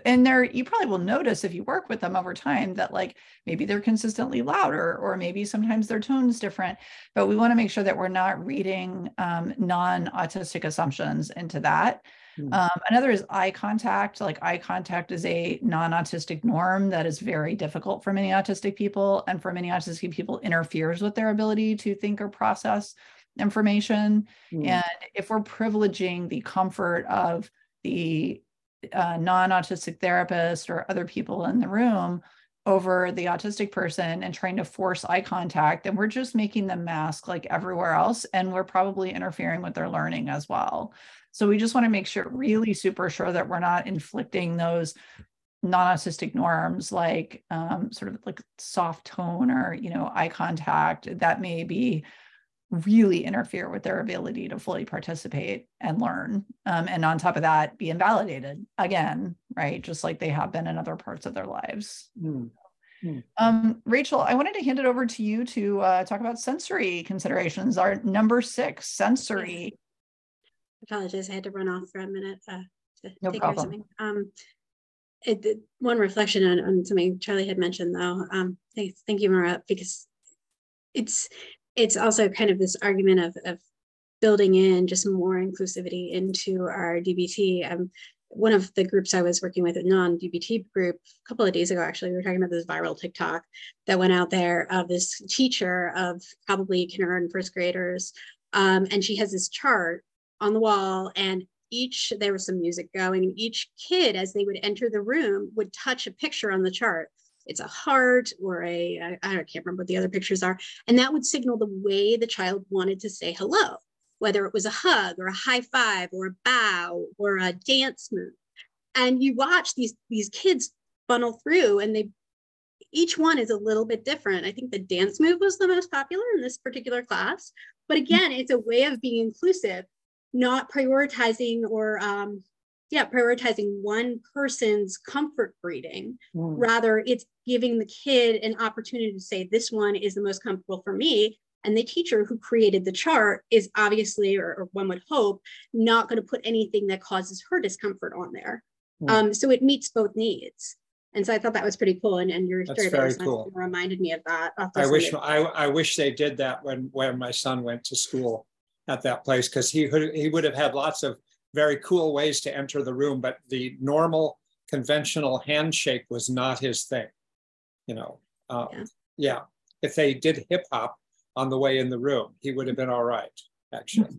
and there you probably will notice if you work with them over time that like maybe they're consistently louder or maybe sometimes their tone's different but we want to make sure that we're not reading um, non-autistic assumptions into that mm. um, another is eye contact like eye contact is a non-autistic norm that is very difficult for many autistic people and for many autistic people interferes with their ability to think or process information mm. and if we're privileging the comfort of the uh, non-autistic therapist or other people in the room over the autistic person and trying to force eye contact. And we're just making them mask like everywhere else and we're probably interfering with their learning as well. So we just want to make sure really super sure that we're not inflicting those non-autistic norms like um, sort of like soft tone or you know eye contact that may be really interfere with their ability to fully participate and learn. Um, and on top of that, be invalidated again, right? Just like they have been in other parts of their lives. Mm. Um, Rachel, I wanted to hand it over to you to uh, talk about sensory considerations. Our number six, sensory. I apologize, I had to run off for a minute uh, to no take problem. something. Um, it, it, one reflection on, on, something Charlie had mentioned, though. Um, thank, thank you, Amara, because it's it's also kind of this argument of, of building in just more inclusivity into our DBT. Um, one of the groups I was working with, a non-DBT group, a couple of days ago, actually, we were talking about this viral TikTok that went out there of this teacher of probably kindergarten first graders. Um, and she has this chart on the wall and each, there was some music going and each kid, as they would enter the room, would touch a picture on the chart it's a heart or a I, I can't remember what the other pictures are. And that would signal the way the child wanted to say hello, whether it was a hug or a high five or a bow or a dance move. And you watch these, these kids funnel through and they each one is a little bit different. I think the dance move was the most popular in this particular class. But again, it's a way of being inclusive, not prioritizing or um, yeah prioritizing one person's comfort breeding mm. rather it's giving the kid an opportunity to say this one is the most comfortable for me and the teacher who created the chart is obviously or, or one would hope not going to put anything that causes her discomfort on there mm. um, so it meets both needs and so I thought that was pretty cool. And, and your story very cool. reminded me of that. I wish I, I wish they did that when when my son went to school at that place because he he would have had lots of very cool ways to enter the room, but the normal conventional handshake was not his thing, you know. Uh, yeah. yeah. If they did hip hop on the way in the room, he would have been all right, actually.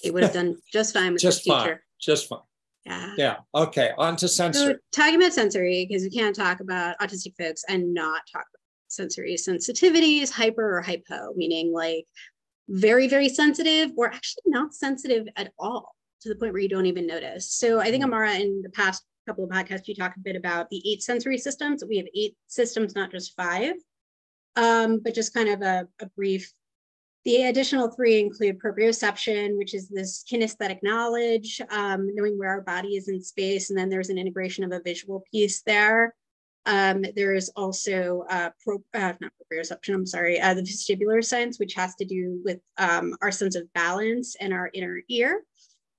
He would have done just fine with just fine. Teacher. Just fine. Yeah. Yeah. Okay. On to sensory. So, talking about sensory, because we can't talk about autistic folks and not talk about sensory sensitivities, hyper or hypo, meaning like very, very sensitive or actually not sensitive at all to the point where you don't even notice. So I think hmm. Amara, in the past couple of podcasts, you talked a bit about the eight sensory systems. We have eight systems, not just five, um, but just kind of a, a brief. The additional three include proprioception, which is this kinesthetic knowledge, um, knowing where our body is in space, and then there's an integration of a visual piece there. Um, there is also uh, pro, uh, not proprioception, I'm sorry, uh, the vestibular sense, which has to do with um, our sense of balance and our inner ear.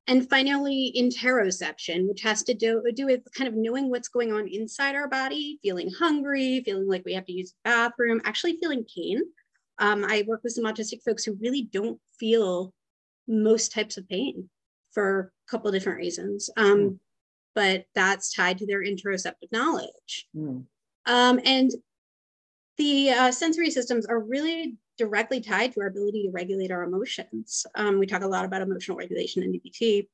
And finally, interoception, which has to do, do with kind of knowing what's going on inside our body, feeling hungry, feeling like we have to use the bathroom, actually feeling pain. Um, I work with some autistic folks who really don't feel most types of pain for a couple of different reasons. Um, mm but that's tied to their interoceptive knowledge. Mm. Um, and the uh, sensory systems are really directly tied to our ability to regulate our emotions. Um, we talk a lot about emotional regulation in DBT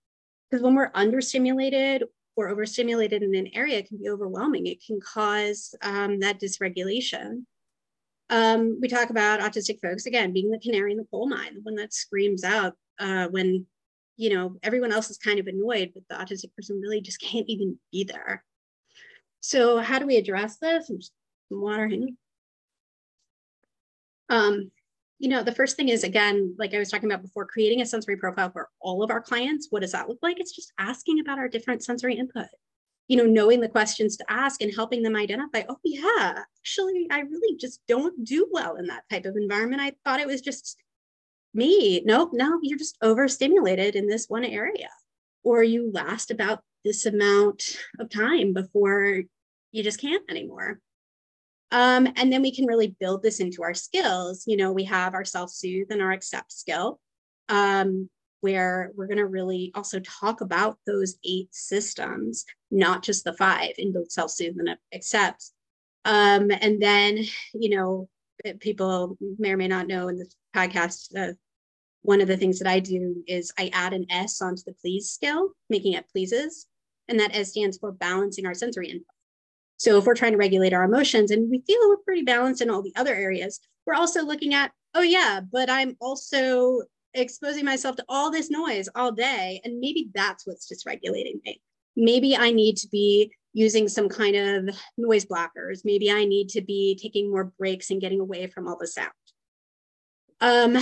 because when we're understimulated or overstimulated in an area, it can be overwhelming. It can cause um, that dysregulation. Um, we talk about autistic folks again being the canary in the coal mine, the one that screams out uh, when you know, everyone else is kind of annoyed, but the autistic person really just can't even be there. So how do we address this? Some water hanging. Um, you know, the first thing is again, like I was talking about before, creating a sensory profile for all of our clients. What does that look like? It's just asking about our different sensory input. You know, knowing the questions to ask and helping them identify, oh yeah, actually, I really just don't do well in that type of environment. I thought it was just me nope no you're just overstimulated in this one area or you last about this amount of time before you just can't anymore um, and then we can really build this into our skills you know we have our self-soothe and our accept skill um, where we're going to really also talk about those eight systems not just the five in both self-soothe and accept um, and then you know people may or may not know in this podcast uh, one of the things that I do is I add an S onto the please scale, making it pleases. And that S stands for balancing our sensory input. So if we're trying to regulate our emotions and we feel we're pretty balanced in all the other areas, we're also looking at, oh yeah, but I'm also exposing myself to all this noise all day. And maybe that's what's dysregulating me. Maybe I need to be using some kind of noise blockers. Maybe I need to be taking more breaks and getting away from all the sound. Um,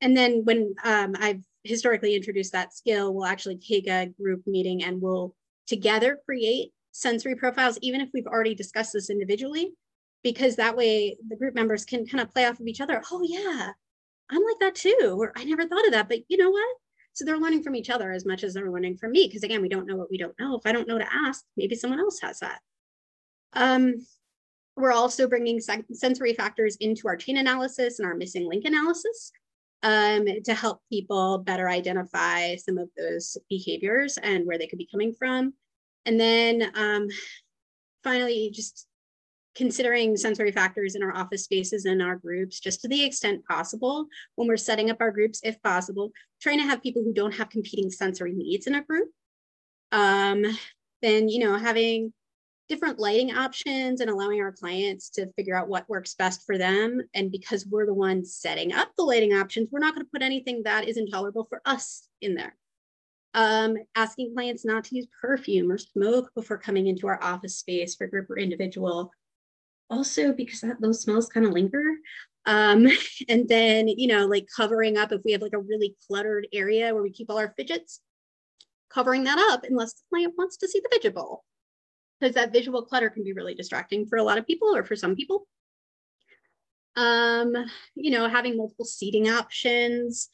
and then when um, I've historically introduced that skill, we'll actually take a group meeting and we'll together create sensory profiles, even if we've already discussed this individually, because that way the group members can kind of play off of each other. Oh yeah, I'm like that too, or I never thought of that, but you know what? So they're learning from each other as much as they're learning from me. Because again, we don't know what we don't know. If I don't know to ask, maybe someone else has that. Um, we're also bringing sensory factors into our chain analysis and our missing link analysis um, to help people better identify some of those behaviors and where they could be coming from. And then um, finally, just considering sensory factors in our office spaces and our groups, just to the extent possible, when we're setting up our groups, if possible, trying to have people who don't have competing sensory needs in a group. Um, then, you know, having different lighting options and allowing our clients to figure out what works best for them. And because we're the ones setting up the lighting options, we're not going to put anything that is intolerable for us in there. Um, asking clients not to use perfume or smoke before coming into our office space for group or individual. Also, because that, those smells kind of linger. Um, and then, you know, like covering up if we have like a really cluttered area where we keep all our fidgets, covering that up unless the client wants to see the fidget bowl because that visual clutter can be really distracting for a lot of people or for some people. Um, you know, having multiple seating options,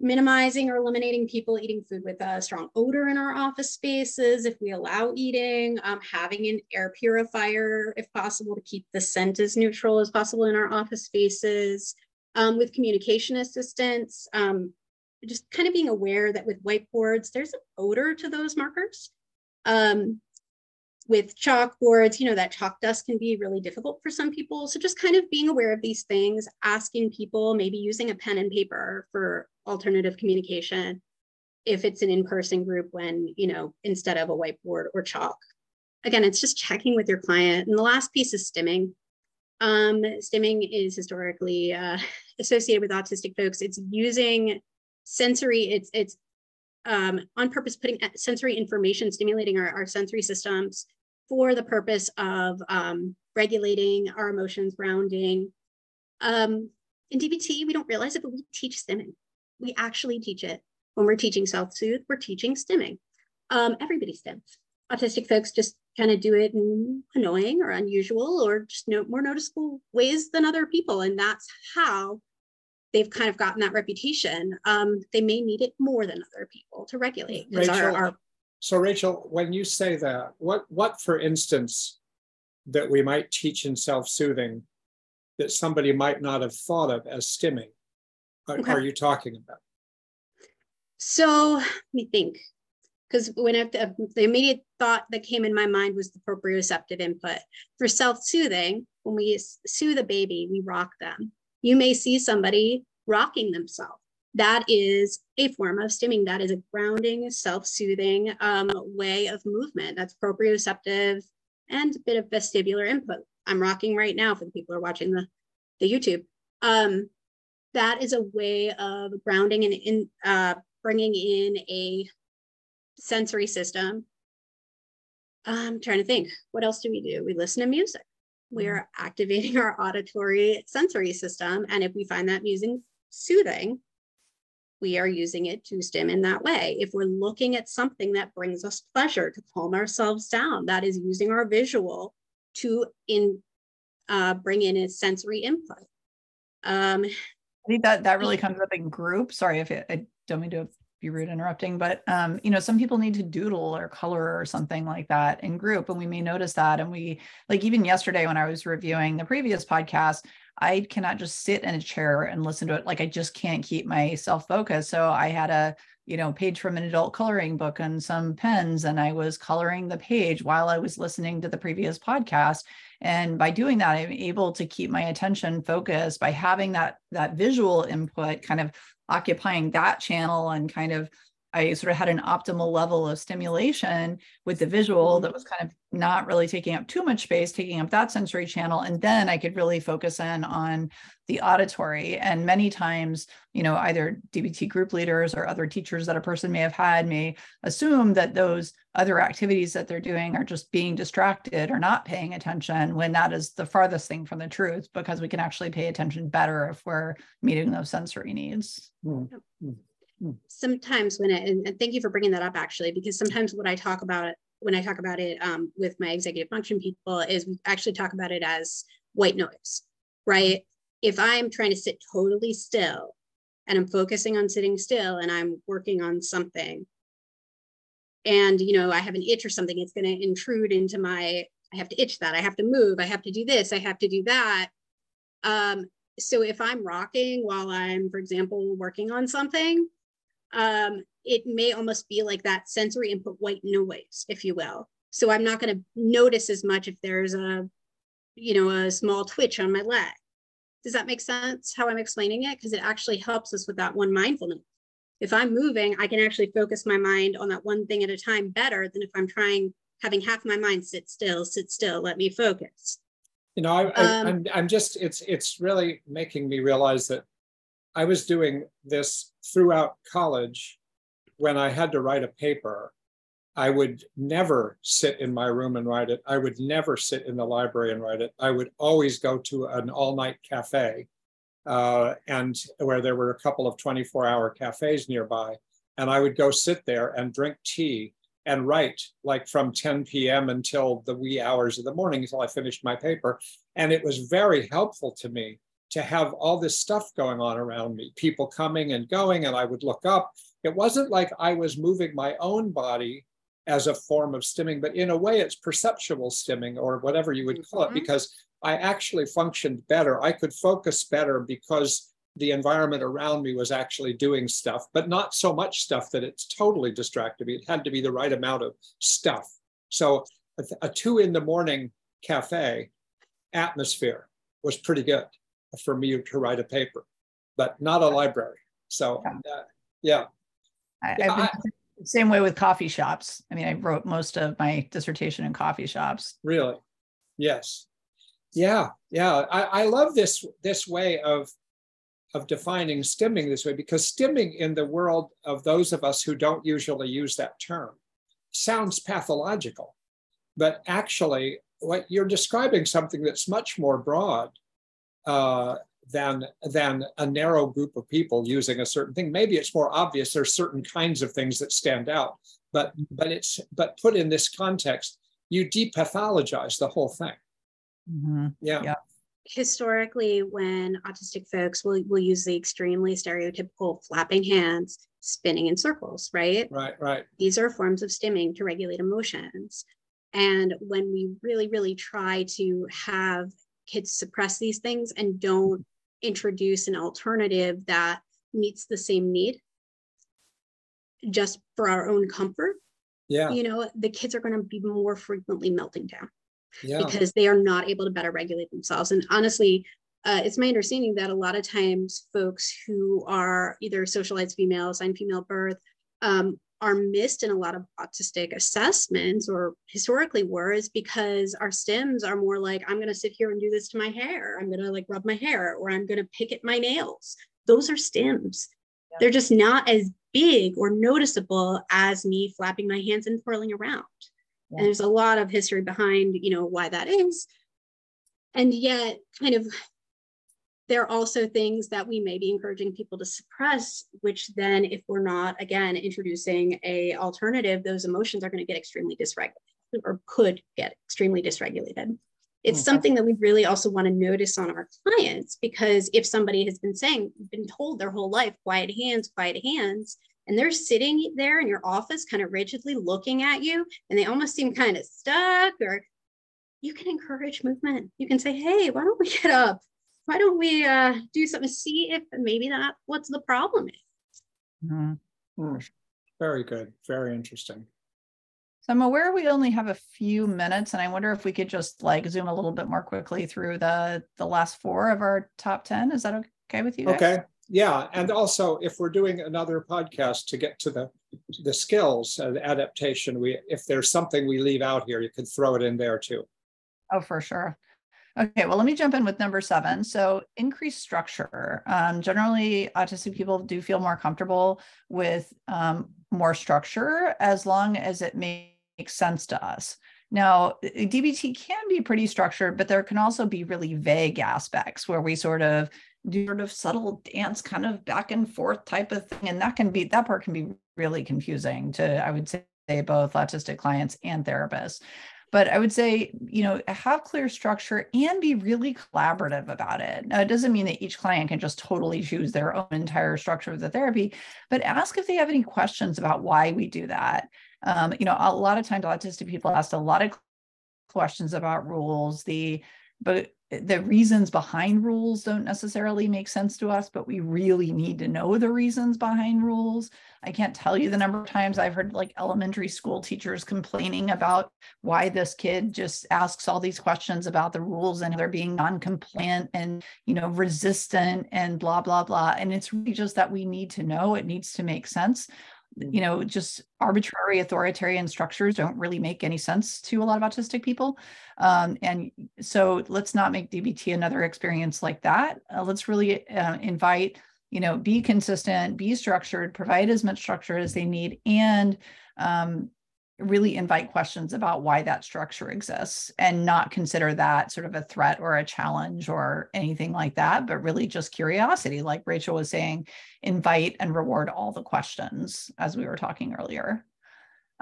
minimizing or eliminating people eating food with a strong odor in our office spaces if we allow eating, um, having an air purifier if possible to keep the scent as neutral as possible in our office spaces, um, with communication assistance, um, just kind of being aware that with whiteboards, there's an odor to those markers. Um, with chalkboards, you know, that chalk dust can be really difficult for some people. So just kind of being aware of these things, asking people, maybe using a pen and paper for alternative communication if it's an in-person group when, you know, instead of a whiteboard or chalk. Again, it's just checking with your client. And the last piece is stimming. Um, stimming is historically uh, associated with autistic folks. It's using sensory, it's, it's um, on purpose putting sensory information, stimulating our, our sensory systems for the purpose of um, regulating our emotions, grounding. Um, in DBT, we don't realize it, but we teach stimming. We actually teach it. When we're teaching self-soothe, we're teaching stimming. Um, everybody stims. Autistic folks just kind of do it in annoying or unusual or just no, more noticeable ways than other people. And that's how they've kind of gotten that reputation. Um, they may need it more than other people to regulate. Rachel, our, our... so Rachel, when you say that, what what for instance that we might teach in self-soothing that somebody might not have thought of as stimming okay. are you talking about? So let me think because when I, the, the immediate thought that came in my mind was the proprioceptive input. For self-soothing, when we soothe a baby, we rock them. You may see somebody rocking themselves. That is a form of stimming. That is a grounding, self-soothing um, way of movement. That's proprioceptive and a bit of vestibular input. I'm rocking right now for the people who are watching the, the YouTube. Um, that is a way of grounding and in, uh, bringing in a sensory system. I'm trying to think, what else do we do? We listen to music. We mm-hmm. are activating our auditory sensory system. And if we find that music soothing, we are using it to stim in that way. If we're looking at something that brings us pleasure to calm ourselves down, that is using our visual to in uh, bring in a sensory input. Um, I think that that really comes up in group. Sorry if it, I don't mean to be rude interrupting but um, you know some people need to doodle or color or something like that in group and we may notice that and we like even yesterday when i was reviewing the previous podcast i cannot just sit in a chair and listen to it. Like i just can't keep myself focused. So i had a you know page from an adult coloring book and some pens and i was coloring the page while i was listening to the previous podcast. And by doing that i'm able to keep my attention focused by having that that visual input kind of occupying that channel and kind of I sort of had an optimal level of stimulation with the visual mm-hmm. that was kind of not really taking up too much space, taking up that sensory channel. And then I could really focus in on the auditory. And many times, you know, either DBT group leaders or other teachers that a person may have had may assume that those other activities that they're doing are just being distracted or not paying attention when that is the farthest thing from the truth because we can actually pay attention better if we're meeting those sensory needs. Mm-hmm sometimes when it, and thank you for bringing that up actually, because sometimes what I talk about when I talk about it um, with my executive function people is we actually talk about it as white noise, right? If I'm trying to sit totally still and I'm focusing on sitting still and I'm working on something and, you know, I have an itch or something, it's going to intrude into my, I have to itch that. I have to move. I have to do this. I have to do that. Um, so if I'm rocking while I'm, for example, working on something, um, it may almost be like that sensory input white noise, if you will. So I'm not going to notice as much if there's a, you know, a small twitch on my leg. Does that make sense how I'm explaining it? Because it actually helps us with that one mindfulness. If I'm moving, I can actually focus my mind on that one thing at a time better than if I'm trying having half my mind sit still, sit still, let me focus. You know, I, um, I'm, I'm just, it's, it's really making me realize that I was doing this throughout college when I had to write a paper. I would never sit in my room and write it. I would never sit in the library and write it. I would always go to an all night cafe, uh, and where there were a couple of 24 hour cafes nearby. And I would go sit there and drink tea and write like from 10 p.m. until the wee hours of the morning until I finished my paper. And it was very helpful to me to have all this stuff going on around me, people coming and going, and I would look up. It wasn't like I was moving my own body as a form of stimming, but in a way, it's perceptual stimming or whatever you would call it, mm-hmm. because I actually functioned better. I could focus better because the environment around me was actually doing stuff, but not so much stuff that it's totally distracted me. It had to be the right amount of stuff. So a, a two in the morning cafe atmosphere was pretty good for me to write a paper, but not a library. So, uh, yeah. I, yeah, I, same way with coffee shops. I mean, I wrote most of my dissertation in coffee shops. Really? Yes. Yeah, yeah. I, I love this this way of of defining stimming this way because stimming in the world of those of us who don't usually use that term sounds pathological. But actually, what you're describing something that's much more broad uh, than than a narrow group of people using a certain thing. Maybe it's more obvious. There's certain kinds of things that stand out, but but it's but put in this context, you depathologize the whole thing. Mm-hmm. Yeah. yeah. Historically, when autistic folks will, will use the extremely stereotypical flapping hands, spinning in circles, right? Right, right. These are forms of stimming to regulate emotions. And when we really, really try to have kids suppress these things and don't introduce an alternative that meets the same need just for our own comfort yeah you know the kids are going to be more frequently melting down yeah. because they are not able to better regulate themselves and honestly uh, it's my understanding that a lot of times folks who are either socialized female assigned female birth um, are missed in a lot of autistic assessments or historically were is because our stims are more like i'm going to sit here and do this to my hair. I'm going to like rub my hair or i'm going to pick at my nails. Those are stims. Yeah. they're just not as big or noticeable as me flapping my hands and twirling around. Yeah. and there's a lot of history behind you know why that is. And yet kind of there are also things that we may be encouraging people to suppress which then if we're not again introducing a alternative those emotions are going to get extremely dysregulated or could get extremely dysregulated. It's okay. something that we really also want to notice on our clients because if somebody has been saying been told their whole life quiet hands quiet hands and they're sitting there in your office kind of rigidly looking at you and they almost seem kind of stuck or you can encourage movement. You can say hey why don't we get up why don't we uh, do something see if maybe that what's the problem is. Mm-hmm. Mm, very good. Very interesting. So I'm aware we only have a few minutes, and I wonder if we could just like zoom a little bit more quickly through the the last four of our top ten. Is that okay with you? Guys? Okay. Yeah, and also if we're doing another podcast to get to the the skills and adaptation, we if there's something we leave out here, you could throw it in there too. Oh, for sure. Okay, well, let me jump in with number seven. So, increased structure. Um, generally, autistic people do feel more comfortable with um, more structure as long as it makes sense to us. Now, DBT can be pretty structured, but there can also be really vague aspects where we sort of do sort of subtle dance, kind of back and forth type of thing. And that can be, that part can be really confusing to, I would say, both autistic clients and therapists but I would say, you know, have clear structure and be really collaborative about it. Now, it doesn't mean that each client can just totally choose their own entire structure of the therapy, but ask if they have any questions about why we do that. Um, you know, a lot of times autistic people ask a lot of questions about rules, the but the reasons behind rules don't necessarily make sense to us, but we really need to know the reasons behind rules. I can't tell you the number of times I've heard like elementary school teachers complaining about why this kid just asks all these questions about the rules and they're being non-compliant and you know resistant and blah blah blah. And it's really just that we need to know. It needs to make sense you know just arbitrary authoritarian structures don't really make any sense to a lot of autistic people. Um, and so let's not make dbt another experience like that. Uh, let's really uh, invite you know be consistent be structured provide as much structure as they need and um, really invite questions about why that structure exists and not consider that sort of a threat or a challenge or anything like that, but really just curiosity. Like Rachel was saying, invite and reward all the questions as we were talking earlier.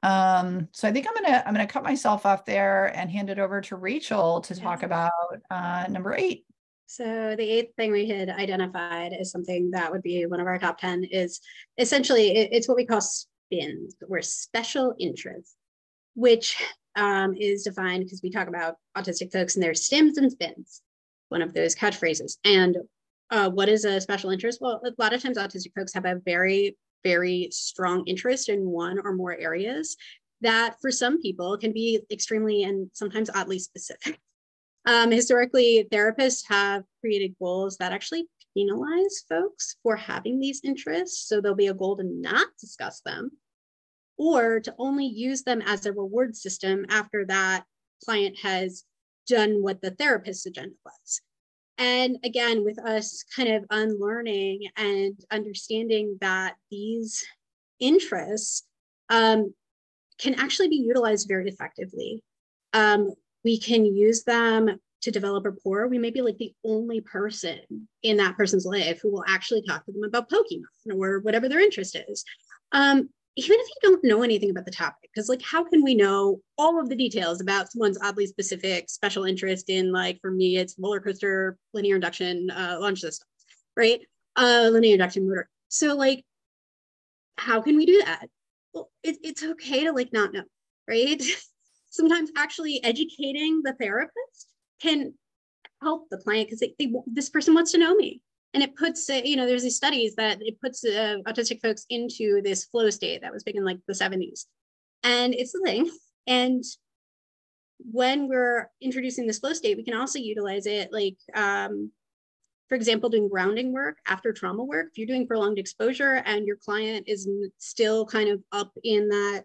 Um, so I think I'm gonna I'm gonna cut myself off there and hand it over to Rachel to talk about uh, number eight. So the eighth thing we had identified as something that would be one of our top 10 is essentially it, it's what we call SPINs, or special interests, which um, is defined because we talk about autistic folks and their stims and spins, one of those catchphrases. And uh, what is a special interest? Well, a lot of times autistic folks have a very, very strong interest in one or more areas. that for some people can be extremely and sometimes oddly specific. Um, historically, therapists have created goals that actually penalize folks for having these interests. So there'll be a goal to not discuss them or to only use them as a reward system after that client has done what the therapist's agenda was. And again, with us kind of unlearning and understanding that these interests um, can actually be utilized very effectively. Um, we can use them to develop rapport. We may be like the only person in that person's life who will actually talk to them about Pokemon or whatever their interest is. Um, even if you don't know anything about the topic, because like, how can we know all of the details about someone's oddly specific special interest in, like, for me, it's roller coaster, linear induction, uh, launch systems, right? Uh, linear induction motor. So, like, how can we do that? Well, it, it's okay to like not know, right? Sometimes actually educating the therapist can help the client because this person wants to know me. And it puts you know there's these studies that it puts uh, autistic folks into this flow state that was big in like the 70s and it's the thing. And when we're introducing this flow state we can also utilize it like um, for example doing grounding work after trauma work. If you're doing prolonged exposure and your client is still kind of up in that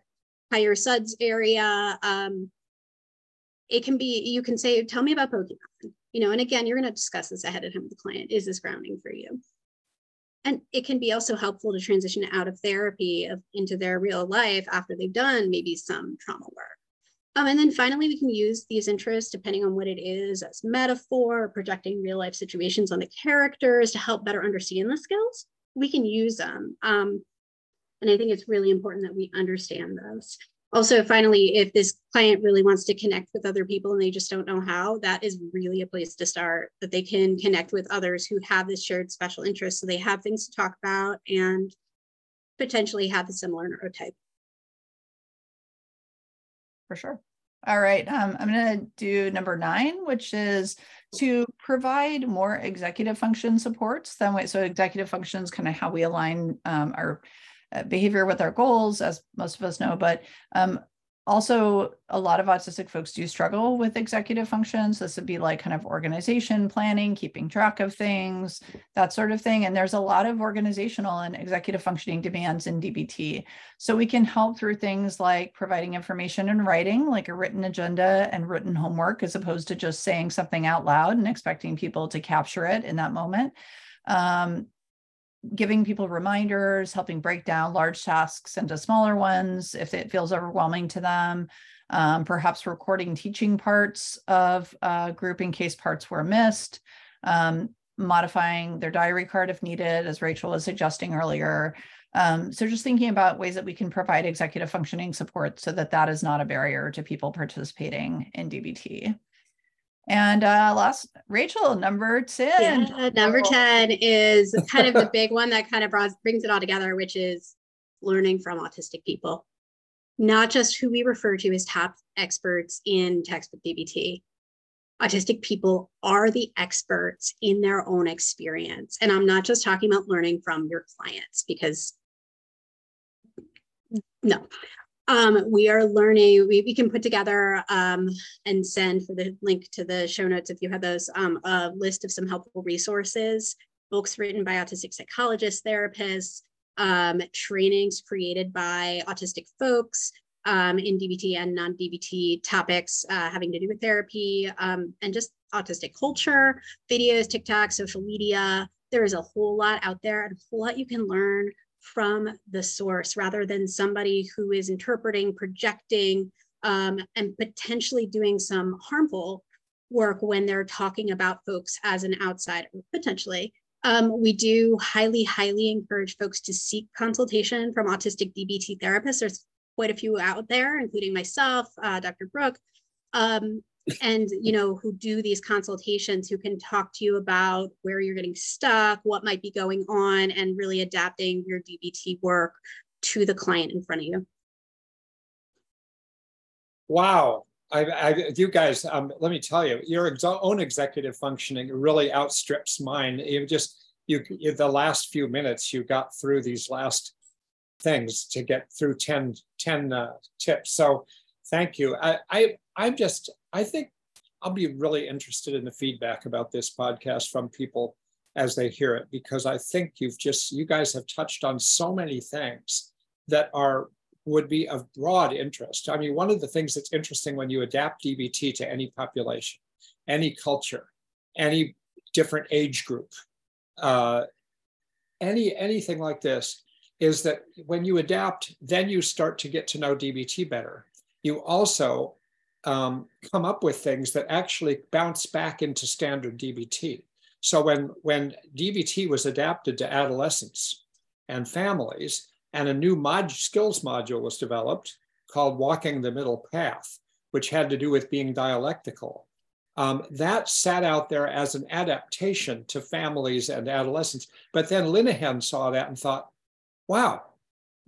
higher SUDS area um, it can be you can say tell me about pokemon you know and again you're going to discuss this ahead of time with the client. Is this grounding for you? And it can be also helpful to transition out of therapy of, into their real life after they've done maybe some trauma work. Um, and then finally we can use these interests depending on what it is as metaphor projecting real life situations on the characters to help better understand the skills. We can use them um, and i think it's really important that we understand those also finally if this client really wants to connect with other people and they just don't know how that is really a place to start that they can connect with others who have this shared special interest so they have things to talk about and potentially have a similar neurotype. For sure. All right um, i'm going to do number nine which is to provide more executive function supports then wait so executive functions kind of how we align um, our behavior with our goals, as most of us know, but um, also a lot of autistic folks do struggle with executive functions. This would be like kind of organization planning keeping track of things that sort of thing. And there's a lot of organizational and executive functioning demands in dbt so we can help through things like providing information in writing like a written agenda and written homework as opposed to just saying something out loud and expecting people to capture it in that moment. Um, giving people reminders, helping break down large tasks into smaller ones if it feels overwhelming to them, um, perhaps recording teaching parts of a group in case parts were missed, um, modifying their diary card if needed, as Rachel was suggesting earlier. Um, so just thinking about ways that we can provide executive functioning support so that that is not a barrier to people participating in DBT. And uh, last, Rachel, number 10. Yeah, number 10 is kind of the big one that kind of brings it all together, which is learning from autistic people, not just who we refer to as top experts in textbook DBT. Autistic people are the experts in their own experience. And I'm not just talking about learning from your clients because no, um, we are learning, we, we can put together um, and send for the link to the show notes if you have those, um, a list of some helpful resources, books written by autistic psychologists, therapists, um, trainings created by autistic folks um, in DBT and non-DBT topics uh, having to do with therapy um, and just autistic culture, videos, TikTok, social media. There is a whole lot out there and a whole lot you can learn from the source rather than somebody who is interpreting, projecting, um, and potentially doing some harmful work when they're talking about folks as an outsider, potentially. Um, we do highly, highly encourage folks to seek consultation from autistic DBT therapists. There's quite a few out there, including myself, uh, Dr. Brook. Um, and you know who do these consultations who can talk to you about where you're getting stuck what might be going on and really adapting your dbt work to the client in front of you wow I, I, you guys, um, let me tell you, your ex- own executive functioning really outstrips mine. You just, you, you, the last few minutes you got through these last things to get through 10, 10 uh, tips. So thank you. I, I, I'm just, I think I'll be really interested in the feedback about this podcast from people as they hear it, because I think you've just, you guys have touched on so many things that are would be of broad interest. I mean, one of the things that's interesting when you adapt DBT to any population, any culture, any different age group, uh, any anything like this, is that when you adapt, then you start to get to know DBT better. You also um, come up with things that actually bounce back into standard DBT. So when, when DBT was adapted to adolescents and families, and a new mod skills module was developed called Walking the Middle Path, which had to do with being dialectical. Um, that sat out there as an adaptation to families and adolescents. But then Linehan saw that and thought, wow,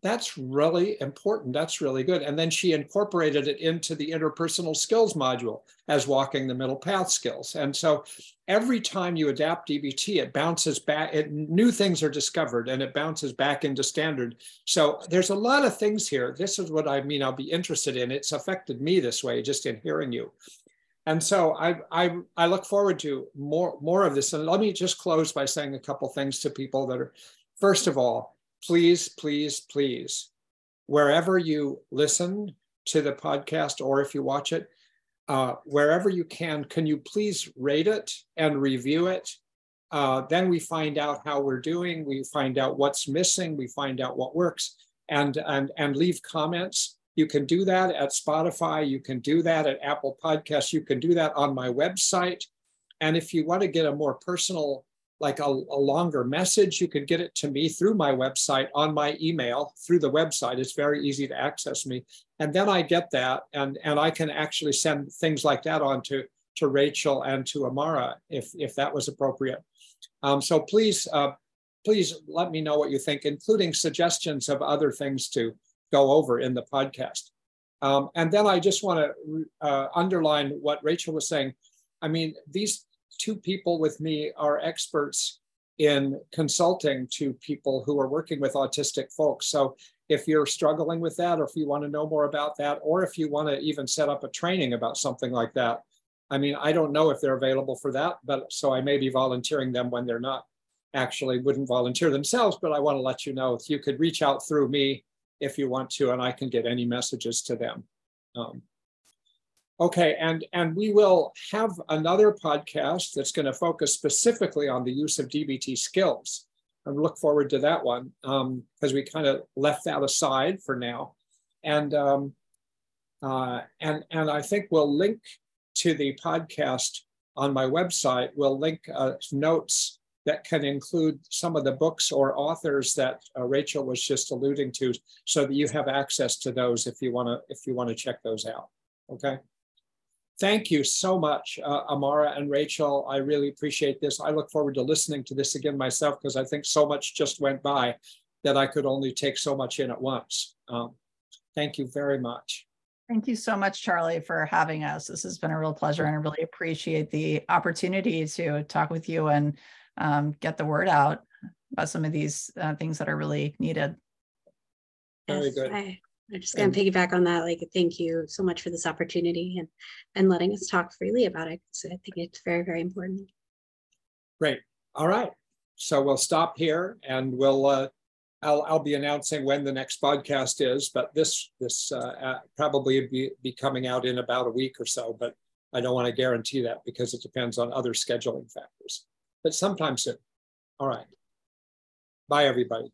that's really important. That's really good. And then she incorporated it into the interpersonal skills module as walking the middle path skills. And so every time you adapt DBT, it bounces back, it, new things are discovered and it bounces back into standard. So there's a lot of things here. This is what I mean, I'll be interested in. It's affected me this way, just in hearing you. And so I, I, I look forward to more, more of this. And let me just close by saying a couple things to people that are, first of all, please, please, please, wherever you listen to the podcast or if you watch it, uh, wherever you can, can you please rate it and review it? Uh, then we find out how we're doing. We find out what's missing. We find out what works, and and and leave comments. You can do that at Spotify. You can do that at Apple Podcasts. You can do that on my website. And if you want to get a more personal like a, a, longer message, you could get it to me through my website on my email through the website. It's very easy to access me. And then I get that and, and I can actually send things like that on to, to Rachel and to Amara if, if that was appropriate. Um, so please, uh, please let me know what you think, including suggestions of other things to go over in the podcast. Um, and then I just want to uh, underline what Rachel was saying. I mean, these two people with me are experts in consulting to people who are working with autistic folks. So if you're struggling with that, or if you want to know more about that, or if you want to even set up a training about something like that, I mean, I don't know if they're available for that, but so I may be volunteering them when they're not actually wouldn't volunteer themselves, but I want to let you know if you could reach out through me if you want to, and I can get any messages to them. Um, Okay, and, and we will have another podcast that's going to focus specifically on the use of DBT skills. I look forward to that one because um, we kind of left that aside for now. And, um, uh, and, and I think we'll link to the podcast on my website. We'll link uh, notes that can include some of the books or authors that uh, Rachel was just alluding to so that you have access to those if you want to if you want to check those out. Okay thank you so much, uh, Amara and Rachel. I really appreciate this. I look forward to listening to this again myself because I think so much just went by that I could only take so much in at once. Um, thank you very much. Thank you so much, Charlie, for having us. This has been a real pleasure, and I really appreciate the opportunity to talk with you and um, get the word out about some of these uh, things that are really needed. Very good. I, I'm just going to piggyback on that. Like, thank you so much for this opportunity and and letting us talk freely about it. So I think it's very, very important. Great. All right. So we'll stop here, and we'll. Uh, I'll I'll be announcing when the next podcast is, but this this uh, uh, probably be be coming out in about a week or so. But I don't want to guarantee that because it depends on other scheduling factors. But sometime soon. All right. Bye, everybody.